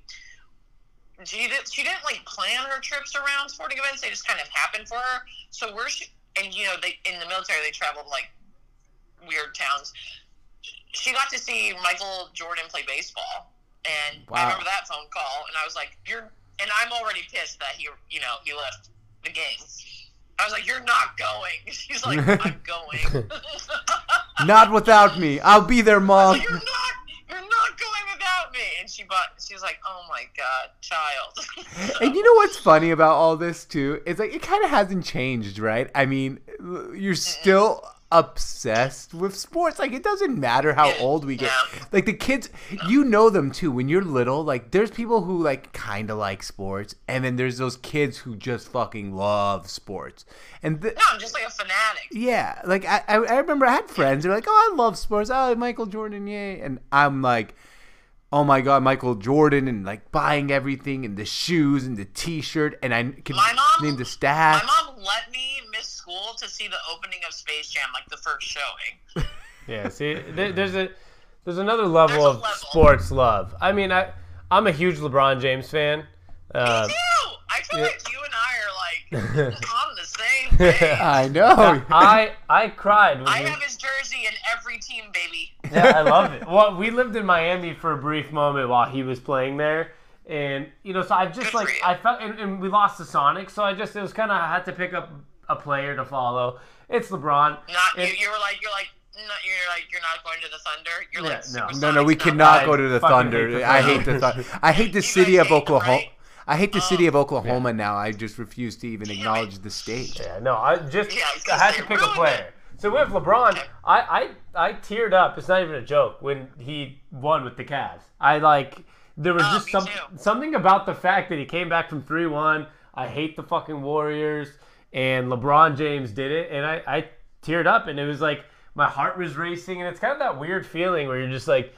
she didn't she didn't like plan her trips around sporting events. They just kind of happened for her. So where she and you know they in the military they traveled like weird towns. She got to see Michael Jordan play baseball, and I remember that phone call, and I was like, "You're," and I'm already pissed that he, you know, he left the game. I was like, "You're not going." She's like, "I'm going." not without me. I'll be there, mom. you're not. You're not going without me. And she bought. She was like, "Oh my god, child." And you know what's funny about all this too? It's like it kind of hasn't changed, right? I mean, you're still obsessed with sports. Like it doesn't matter how old we get. Yeah. Like the kids, you know them too. When you're little, like there's people who like kind of like sports, and then there's those kids who just fucking love sports. And th- no, I'm just like a fanatic. yeah, like I, I I remember I had friends. They're like, "Oh, I love sports. Oh, Michael Jordan, yay!" And I'm like, "Oh my god, Michael Jordan!" And like buying everything and the shoes and the T-shirt, and I can My mom- name the staff. My mom let me miss school to see the opening of Space Jam, like the first showing. Yeah, see, there, there's a there's another level There's of level. sports love. I mean, I I'm a huge LeBron James fan. Uh, Me too. I feel yeah. like you and I are like on the same page. I know. I I cried. When I he- have his jersey in every team, baby. yeah, I love it. Well, we lived in Miami for a brief moment while he was playing there, and you know, so I just Good like. I felt, and, and we lost the Sonics, so I just it was kind of I had to pick up a player to follow. It's LeBron. Not you. And- You were like you're like not, you're like you're not going to the Thunder. You're like no. No, no, we cannot go to the fucking Thunder. hate the I hate the Thunder. Thunder. I hate the You city guys of hate Oklahoma. right? I hate the city Oh. of um, Oklahoma now. I just refuse to even acknowledge the state. Yeah, no, I just Yeah, I 'cause had to pick a player. it. So with LeBron, I, I I teared up. It's not even a joke when he won with the Cavs. I like there was Oh, just some too. something about the fact that he came back from three one. I hate the fucking Warriors, and LeBron James did it, and I I teared up, and it was like my heart was racing, and it's kind of that weird feeling where you're just like,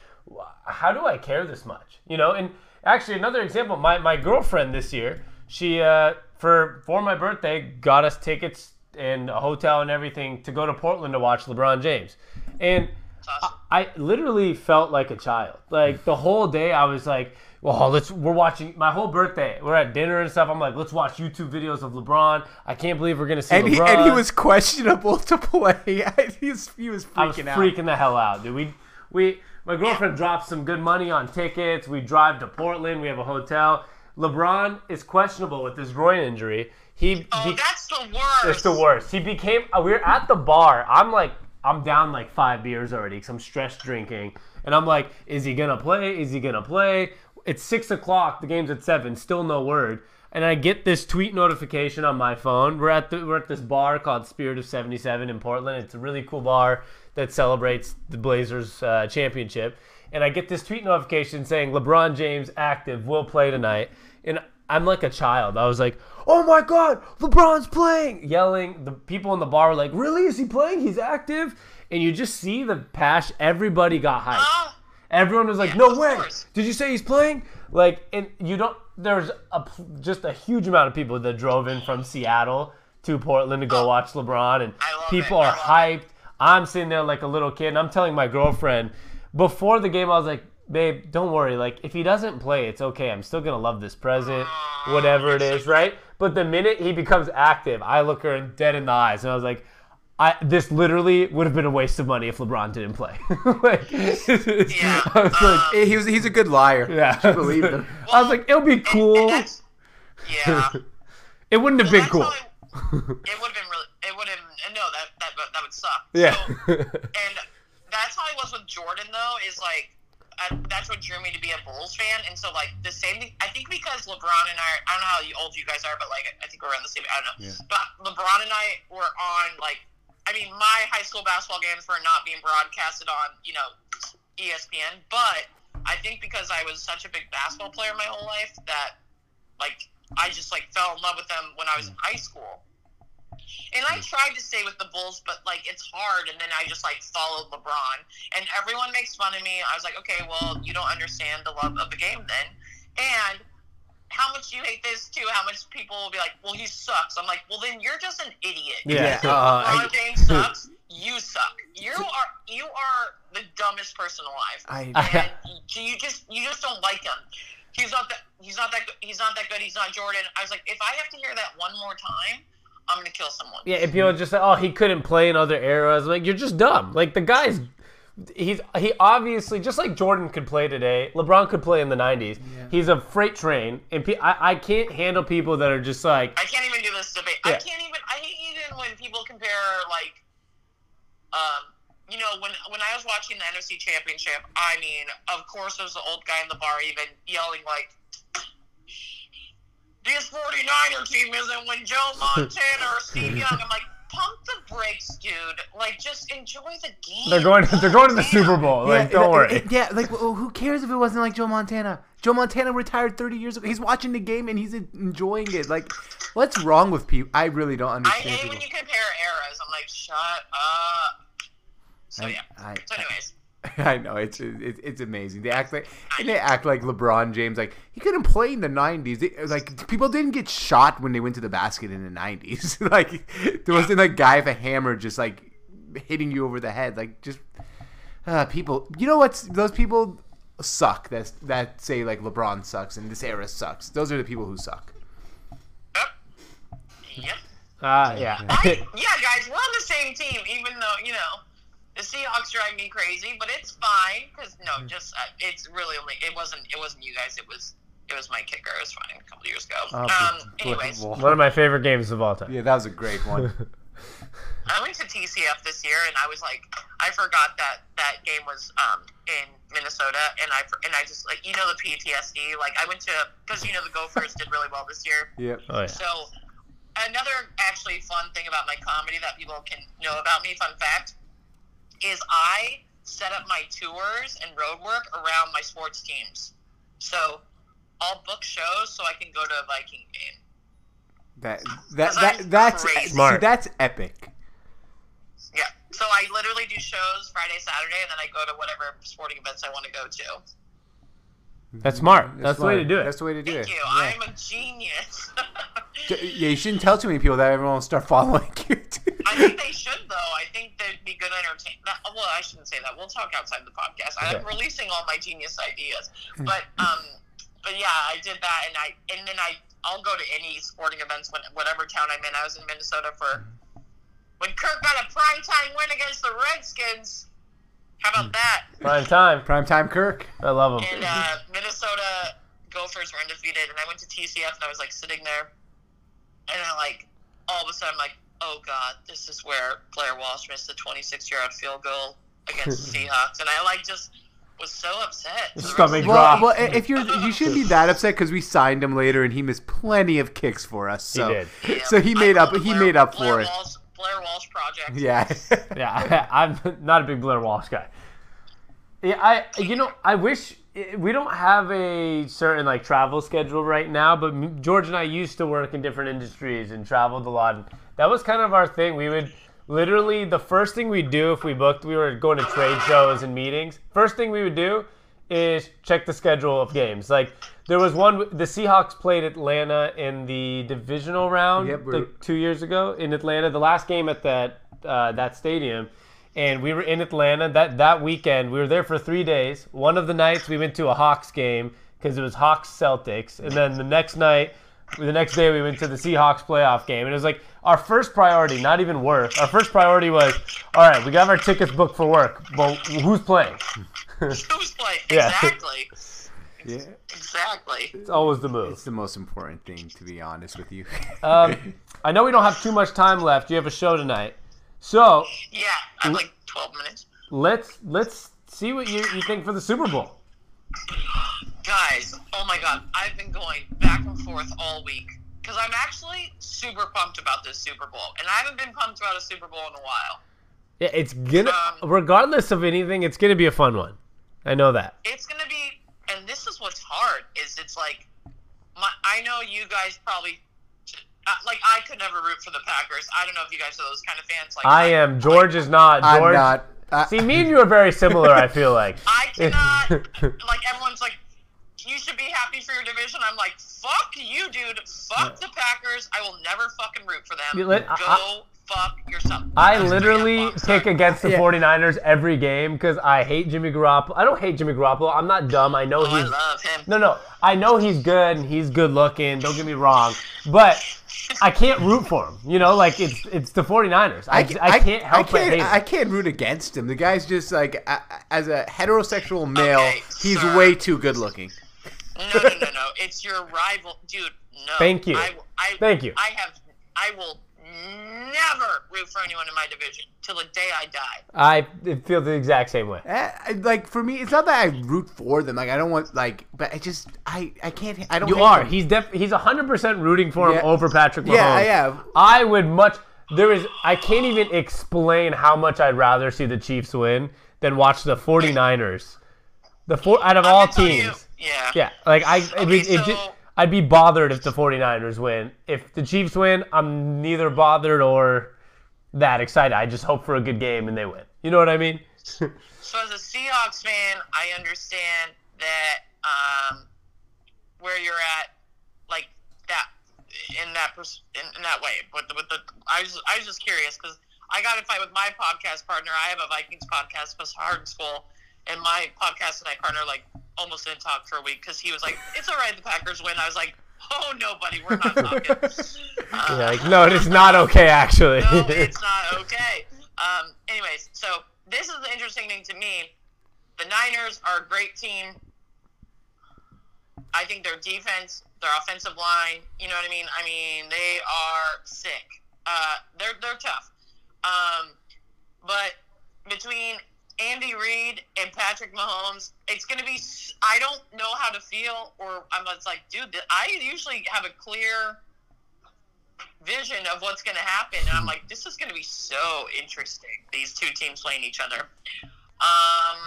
how do I care this much, you know? And actually, another example, my my girlfriend this year, she uh for for my birthday got us tickets and a hotel and everything to go to Portland to watch LeBron James. And It's awesome. I literally felt like a child. Like the whole day, I was like, "Well, let's." We're watching my whole birthday. We're at dinner and stuff. I'm like, "Let's watch YouTube videos of LeBron." I can't believe we're gonna see And he, LeBron. and he was questionable to play. he was, he was freaking I was out. freaking the hell out, dude. We, we, my girlfriend drops some good money on tickets. We drive to Portland. We have a hotel. LeBron is questionable with his groin injury. He, Oh, be- that's the worst. it's the worst. He became. uh, We are at the bar. I'm like, I'm down like five beers already because I'm stress drinking, and I'm like, is he gonna play? Is he gonna play? It's six o'clock. The game's at seven. Still no word. And I get this tweet notification on my phone. We're at the we're at this bar called Spirit of Seventy Seven in Portland. It's a really cool bar that celebrates the Blazers uh, championship. And I get this tweet notification saying LeBron James active will play tonight. And I'm like a child. I was like, "Oh my God, LeBron's playing!" Yelling. The people in the bar were like, "Really? Is he playing? He's active!" And you just see the passion. Everybody got hyped. Oh, Everyone was like, Yeah, "No way! course. Did you say he's playing?" Like, and you don't. There's a just a huge amount of people that drove in from Seattle to Portland to go watch LeBron, and Oh. People it. Are hyped. I'm sitting there like a little kid, and I'm telling my girlfriend before the game, I was like, "Babe, don't worry. Like, if he doesn't play, it's okay. I'm still gonna love this present, whatever it is, right?" But the minute he becomes active, I look her dead in the eyes, and I was like. I, this literally would have been a waste of money if LeBron didn't play. like, Yeah, I was like, um, He was, he's a good liar. yeah, I believe him. I was like, it'll be cool. and that's- yeah. it wouldn't have Well, been cool. how I- it would have been really. It would have. No, that that that would suck. Yeah. So, and that's how I was with Jordan though. Is like. I, that's what drew me to be a Bulls fan, and so like the same thing. I think because LeBron and I, I don't know how old you guys are, but like I think we're around the same. I don't know, but LeBron and I were on like, I mean, my high school basketball games were not being broadcasted on, you know, ESPN, but I think because I was such a big basketball player my whole life that like I just like fell in love with them when I was in high school. And I tried to stay with the Bulls, but like it's hard. And then I just like followed LeBron, and everyone makes fun of me. I was like, okay, well, you don't understand the love of the game then. And how much you hate this too? How much people will be like, well, he sucks. I'm like, well, then you're just an idiot. Yeah. Yeah, uh, LeBron James sucks. You suck. You are you are the dumbest person alive I, and you just you just don't like him. He's not that he's not that. He's not that good. He's not Jordan. I was like, if I have to hear that one more time, I'm gonna kill someone. yeah, if people just say, "Oh, he couldn't play in other eras," like you're just dumb. Like the guy's, he's he obviously just like Jordan could play today. LeBron could play in the '90s. He's a freight train, and pe- I, I can't handle people that are just like, I can't even do this debate. I can't even. I hate even when people compare like, um, you know, when when I was watching the NFC Championship. I mean, of course, there's the old guy in the bar even yelling like. This 49er team isn't when Joe Montana or Steve Young. I'm like, pump the brakes, dude. Like, just enjoy the game. they're going, they're going to the Super Bowl. Like, don't it- worry. it- yeah, like well, who cares if it wasn't like Joe Montana? Joe Montana retired 30 years ago. He's watching the game and he's enjoying it. Like, what's wrong with people? I really don't understand. I understand hate people. when you compare eras. I'm like, shut up. So I- yeah. I- So anyways, I know it's it's it's amazing. They act like and they act like LeBron James. Like he couldn't play in the '90s. They, like people didn't get shot when they went to the basket in the '90s. like there wasn't a guy with a hammer just like hitting you over the head. Like just uh, people. You know what's those people suck. That that say like LeBron sucks and this era sucks. Those are the people who suck. yep. Yep. Uh, yeah. I, yeah, guys, we're on the same team, even though you know the Seahawks drive me crazy, but it's fine because no, just uh, it's really only it wasn't it wasn't you guys. It was it was my kicker. It was fine a couple years ago. Oh, um, anyways, One of my favorite games of all time. yeah, that was a great one. I went to TCF this year, and I was like, I forgot that that game was um, in Minnesota, and I and I just like you know the PTSD. Like I went to because you know the Gophers did really well this year. yep. Oh yeah. So another actually fun thing about my comedy that people can know about me, fun fact, is I set up my tours and road work around my sports teams. So I'll book shows so I can go to a Viking game. That that that that's crazy. Smart. that's epic. Yeah. So I literally do shows Friday, Saturday, and then I go to whatever sporting events I want to go to. That's smart. That's, the way to do it. That's the way to do Thank it. you. Yeah. I'm a genius. Yeah, you shouldn't tell too many people that everyone will start following you. Too. I think they should though. I think that be good entertainment. Well, I shouldn't say that. We'll talk outside the podcast. I'm releasing all my genius ideas, but um, but yeah, I did that, and I and then I I'll go to any sporting events when whatever town I'm in. I was in Minnesota for when Kirk got a primetime win against the Redskins. How about that? Prime time. Prime time Kirk. I love him. And uh, Minnesota Gophers were undefeated, and I went to TCF, and I was like sitting there, and I like all of a sudden I'm like, oh god, this is where Blair Walsh missed the 26 yard field goal against the Seahawks, and I like just was so upset. for the Stomach of the. Well, well, if you're you shouldn't be that upset because we signed him later and he missed plenty of kicks for us. So did. game. so he I made up he made up Blair for it. Walsh, Blair Walsh project. Yeah. Yeah, I'm not a big Blair Walsh guy. Yeah, I you know I wish eh, we don't have a certain like travel schedule right now, but George and I used to work in different industries and traveled a lot. That was kind of our thing. We would literally the first thing we'd do if we booked, we were going to trade shows and meetings. First thing we would do is check the schedule of games. Like there was one the Seahawks played Atlanta in the divisional round Yep, like two years ago in Atlanta. The last game at that uh, that stadium, and we were in Atlanta that that weekend. We were there for three days. One of the nights we went to a Hawks game because it was Hawks Celtics, and then the next night. The next day we went to the Seahawks playoff game, and it was like our first priority, not even work. Our first priority was, all right, we got our tickets booked for work. Well, who's playing? Who's playing? Yeah. Exactly. yeah. Exactly. It's always the move. It's the most important thing to be honest with you. Um, I know we don't have too much time left. You have a show tonight, so Yeah, I have like 12 minutes. let's let's see what you, you think for the Super Bowl. Guys, oh my god, I've been going back and forth all week because I'm actually super pumped about this Super Bowl, and I haven't been pumped about a Super Bowl in a while. Yeah, it's gonna, Um, regardless of anything, it's gonna be a fun one. I know that. It's gonna be, and this is what's hard is it's like, my I know you guys probably, uh, like I could never root for the Packers. I don't know if you guys are those kind of fans. Like I am. George is not. I'm George. not. I- See, me and you are very similar. I feel like. I cannot. like everyone's like, you should be happy for your division. I'm like, fuck you, dude. Fuck the Packers. I will never fucking root for them. Let- Go I- fuck yourself. I That's literally pick against the Yeah. 49ers every game because I hate Jimmy Garoppolo. I don't hate Jimmy Garoppolo. I'm not dumb. I know Oh, I he's love him. no, no. I know he's good and he's good looking. Don't get me wrong, but I can't root for him. You know, like it's it's the 49ers. I, I, can't help I can't, hate him. I can't root against him. The guy's just like, a- as a heterosexual male, Okay, he's sir. way too good looking. No, no, no, no. It's your rival, dude. No. Thank you. I, I, Thank you. I have. I will never root for anyone in my division till the day I die. I feel the exact same way. Eh, I- like for me, it's not that I root for them. Like I don't want like, but I just I I can't. I don't. You hate are. them. He's def- he's 100% rooting for him Yeah. over Patrick Mahomes. Yeah, yeah. I would much there is I can't even explain how much I'd rather see the Chiefs win than watch the 49ers. The four out of I'm all gonna you- teams. yeah. Yeah, like I it, Okay, it, so- ju- I'd be bothered if the 49ers win. If the Chiefs win, I'm neither bothered or that excited. I just hope for a good game and they win. You know what I mean? So as a Seahawks fan, I understand that um, where you're at, like that in that pers- in, in that way. But the, with the I was I was just curious because I got a fight with my podcast partner. I have a Vikings podcast, plus Hard School, and my podcast and I partner like almost didn't talk for a week because he was like, "It's all right, the Packers win." I was like, "Oh no, buddy, we're not talking." Uh, Yeah, like, no, it's not okay actually. no, it's not okay. Um, anyways, so this is the interesting thing to me. The Niners are a great team. I think their defense, their offensive line, you know what I mean? I mean, they are sick. Uh, they're they're tough. Um, but between Andy Reid and Patrick Mahomes, it's going to be. I don't know how to feel, or I'm just like, dude. I usually have a clear vision of what's going to happen, and I'm like, this is going to be so interesting. These two teams playing each other. Um,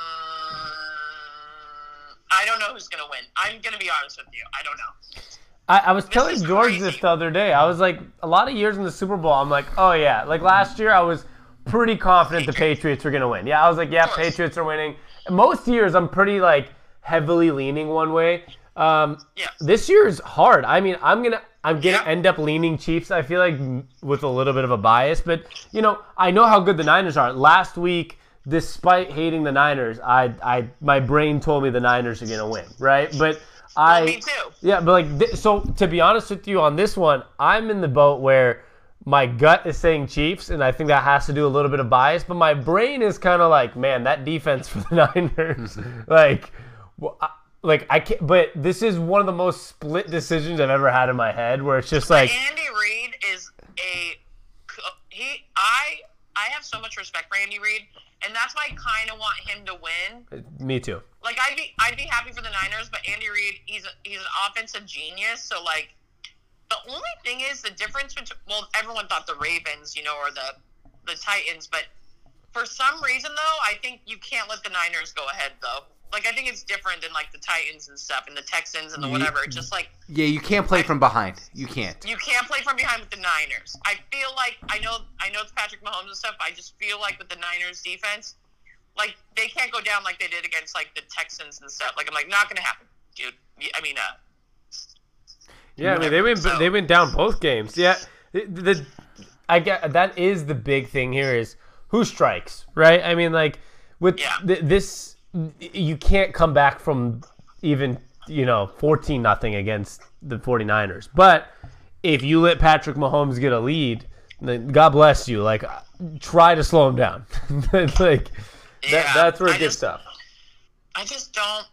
I don't know who's going to win. I'm going to be honest with you. I don't know. I, I was telling George crazy. this the other day. I was like, a lot of years in the Super Bowl, I'm like, oh yeah. Like last year, I was pretty confident the Patriots were gonna win. Yeah, I was like, yeah, Patriots are winning. Most years, I'm pretty like heavily leaning one way. Um, Yes. this year's hard. I mean, I'm gonna I'm gonna Yeah. end up leaning Chiefs. I feel like with a little bit of a bias, but you know, I know how good the Niners are. Last week, despite hating the Niners, I I my brain told me the Niners are gonna win, right? But I Me too. yeah, but like th- so to be honest with you on this one, I'm in the boat where my gut is saying Chiefs, and I think that has to do a little bit of bias. But my brain is kind of like, man, that defense for the Niners, like, well, I, like I can't. But this is one of the most split decisions I've ever had in my head, where it's just like, Andy Reid is a he. I I have so much respect for Andy Reid, and that's why I kind of want him to win. me too. Like I'd be I'd be happy for the Niners, but Andy Reid he's a, he's an offensive genius. So like, the only thing is the difference between well, everyone thought the Ravens, you know, or the the Titans, but for some reason though, I think you can't let the Niners go ahead though. Like I think it's different than like the Titans and stuff, and the Texans and the Ye- whatever. It's just like Yeah, you can't play from behind. You can't. you can't play from behind with the Niners. I feel like I know I know it's Patrick Mahomes and stuff. But I just feel like with the Niners defense, like they can't go down like they did against like the Texans and stuff. Like I'm like not gonna happen, dude. I mean, uh, Yeah, I mean they went So- they went down both games. Yeah, the, the I get that is the big thing here is who strikes, right? I mean like with Yeah. th- this you can't come back from even, you know, 14 nothing against the 49ers. But if you let Patrick Mahomes get a lead, then God bless you. Like uh, try to slow him down. like that, that's where it I gets just- tough. I just don't.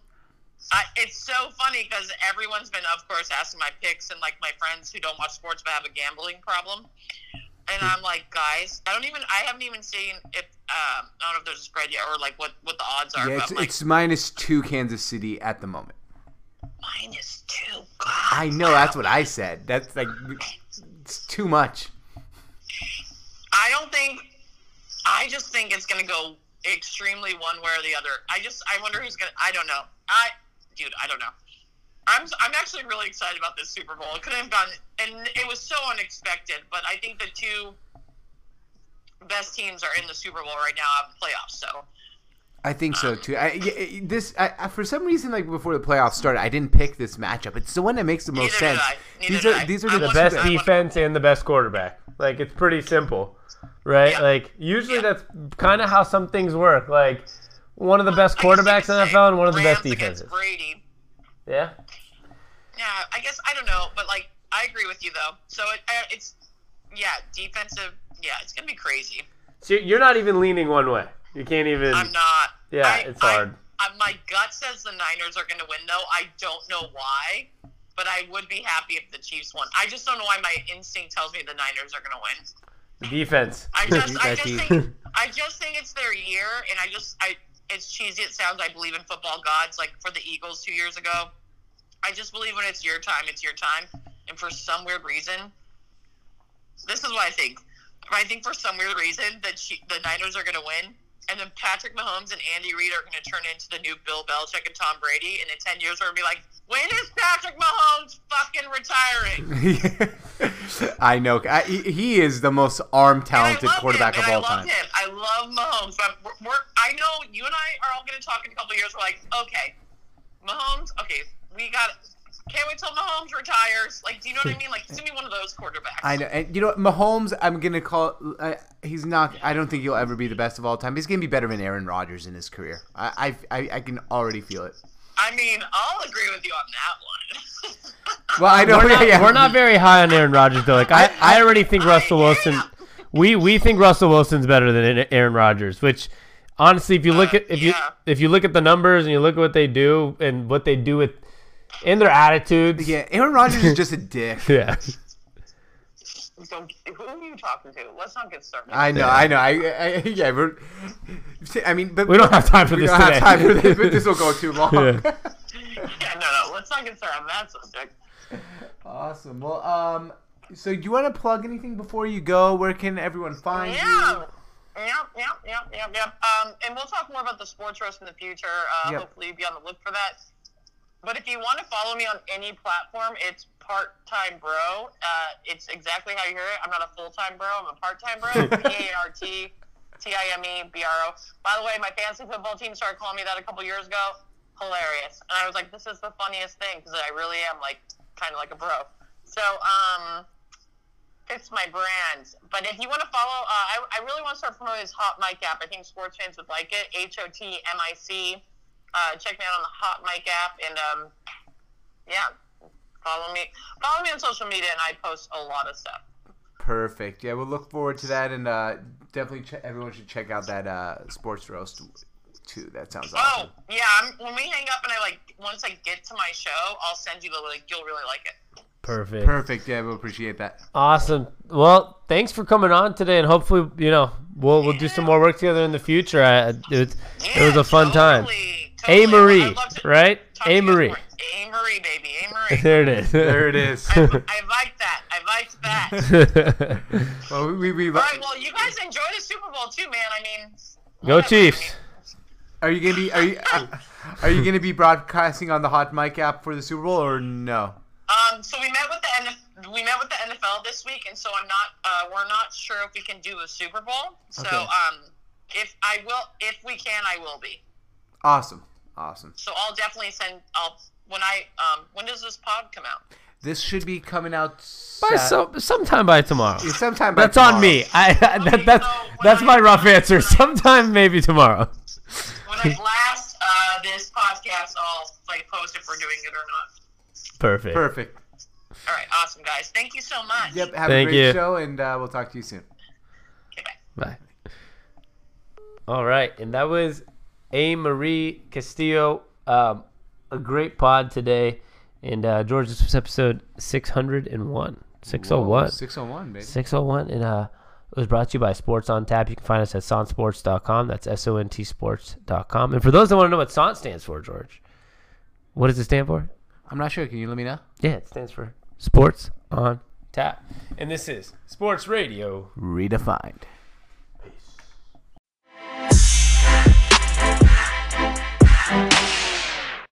I, it's so funny because everyone's been, of course, asking my picks and like my friends who don't watch sports but have a gambling problem. And I'm like, guys, I don't even, I haven't even seen if, um, I don't know if there's a spread yet or like what what the odds are. Yeah, it's, like, it's minus two Kansas City at the moment. minus two. God, I know that's what I said. That's like it's too much. I don't think. I just think it's gonna go extremely one way or the other. I just I wonder who's gonna. I don't know. I dude, I don't know. I'm I'm actually really excited about this Super Bowl. It couldn't have gone, and it was so unexpected. But I think the two best teams are in the Super Bowl right now out of the playoffs. So I think so um, too. I, yeah, this I, I, for some reason, like before the playoffs started, I didn't pick this matchup. It's the one that makes the most Neither sense. These are these are the, the best defense and the best quarterback. Like it's pretty simple, right? Yeah. Like usually Yeah. that's kind of how some things work. Like one of the best I guess you quarterbacks could in say NFL and one of the best defenses. Brady. Yeah. Yeah, I guess I don't know, but like I agree with you though. So it, uh, it's yeah, defensive. Yeah, it's gonna be crazy. So you're not even leaning one way. You can't even. I'm not. Yeah, I, it's hard. I, my gut says the Niners are going to win, though. I don't know why, but I would be happy if the Chiefs won. I just don't know why my instinct tells me the Niners are going to win. The defense. I just, I just think, I just think it's their year, and I just, I, as cheesy it sounds, I believe in football gods. Like for the Eagles two years ago, I just believe when it's your time, it's your time. And for some weird reason, this is what I think. I think for some weird reason that the Niners are going to win, and then Patrick Mahomes and Andy Reid are going to turn into the new Bill Belichick and Tom Brady. And in ten years, we're going to be like, when is Patrick Mahomes fucking retiring? I know. I, he, is the most arm talented quarterback him, of all I love time. him. I love Mahomes. We're, we're, I know you and I are all going to talk in a couple of years. We're like, okay, Mahomes. Okay, we got. Can't wait till Mahomes retires. Like, do you know what I mean? Like, he's gonna be one of those quarterbacks. I know. And you know what? Mahomes, I'm gonna call. Uh, he's not. I don't think he'll ever be the best of all time. He's gonna be better than Aaron Rodgers in his career. I I, I, I can already feel it. I mean, I'll agree with you on that one. Well, I know we're not, yeah. we're not very high on Aaron Rodgers though. Like I, I already think Russell Wilson. We we think Russell Wilson's better than Aaron Rodgers. Which honestly, if you look Uh, at if you yeah. if you look at the numbers and you look at what they do and what they do with in their attitudes, Yeah, Aaron Rodgers is just a dick. yeah. so, who are you talking to? Let's not get started. I know, I know. I, I yeah, we're, I mean, but We don't have time for we this don't today. have time for this. But this will go too long. Yeah. yeah, no, no. Let's not get started on that subject. awesome. Well, um, so do you want to plug anything before you go? Where can everyone find Yeah. you? Yep, yep, yep, yep, yep. Um, and we'll talk more about the sports roast in the future. Uh, Yep. Hopefully, be on the look for that. But if you want to follow me on any platform, it's part time bro. Uh, it's exactly how you hear it. I'm not a full time bro. I'm a part time bro. P A R T T I M E B R O. By the way, my fantasy football team started calling me that a couple years ago. hilarious. And I was like, this is the funniest thing because I really am like kind of like a bro. So um, it's my brand. But if you want to follow, uh, I, I really want to start promoting this Hot Mic app. I think sports fans would like it. H O T M I C. Uh, check me out on the Hot Mic app, and um, yeah, follow me. Follow me on social media, and I post a lot of stuff. Perfect. Yeah, we'll look forward to that, and uh, definitely ch- everyone should check out that uh, sports roast too. That sounds awesome. Oh yeah, I'm, when we hang up and I like once I get to my show, I'll send you the link. You'll really like it. Perfect. Perfect. Yeah, we'll appreciate that. Awesome. Well, thanks for coming on today, and hopefully, you know, we'll we'll do some more work together in the future. I, it, it was a fun time. Totally, AMarie, I'd love to right? talk to AMarie. more. AMarie, baby. AMarie. There it is. There it is. I, I like that. I liked that. well, we, we, All right. Well, you guys enjoy the Super Bowl too, man. I mean, Go whatever. Chiefs. are you gonna be are you uh, are you gonna be broadcasting on the Hot Mic app for the Super Bowl or no? Um, so we met with the NF- we met with the NFL this week, and so I'm not. Uh, we're not sure if we can do a Super Bowl. So Okay. um, if I will, if we can, I will be. Awesome, awesome. So I'll definitely send. I'll when I um, when does this pod come out? This should be coming out By Sat- some, sometime by tomorrow. sometime. by That's on me. I, that, that's so that's I- my rough answer. Sometime maybe tomorrow. When I blast uh, this podcast, I'll like post if we're doing it or not. Perfect. Perfect. All right, awesome guys. Thank you so much. Yep. Have Thank a great you. show, and uh, we'll talk to you soon. Okay, bye. Bye. All right, and that was AMarie Castillo. Um, a great pod today, and uh, George, this was episode six hundred and one. Six oh one. Six oh one, baby. 601 and uh it was brought to you by Sports on Tap. You can find us at sontsports.com. That's S O N T sports.com. And for those that want to know what SONT stands for, George, what does it stand for? I'm not sure. Can you let me know? Yeah, it stands for Sports on Tap. And this is Sports Radio Redefined.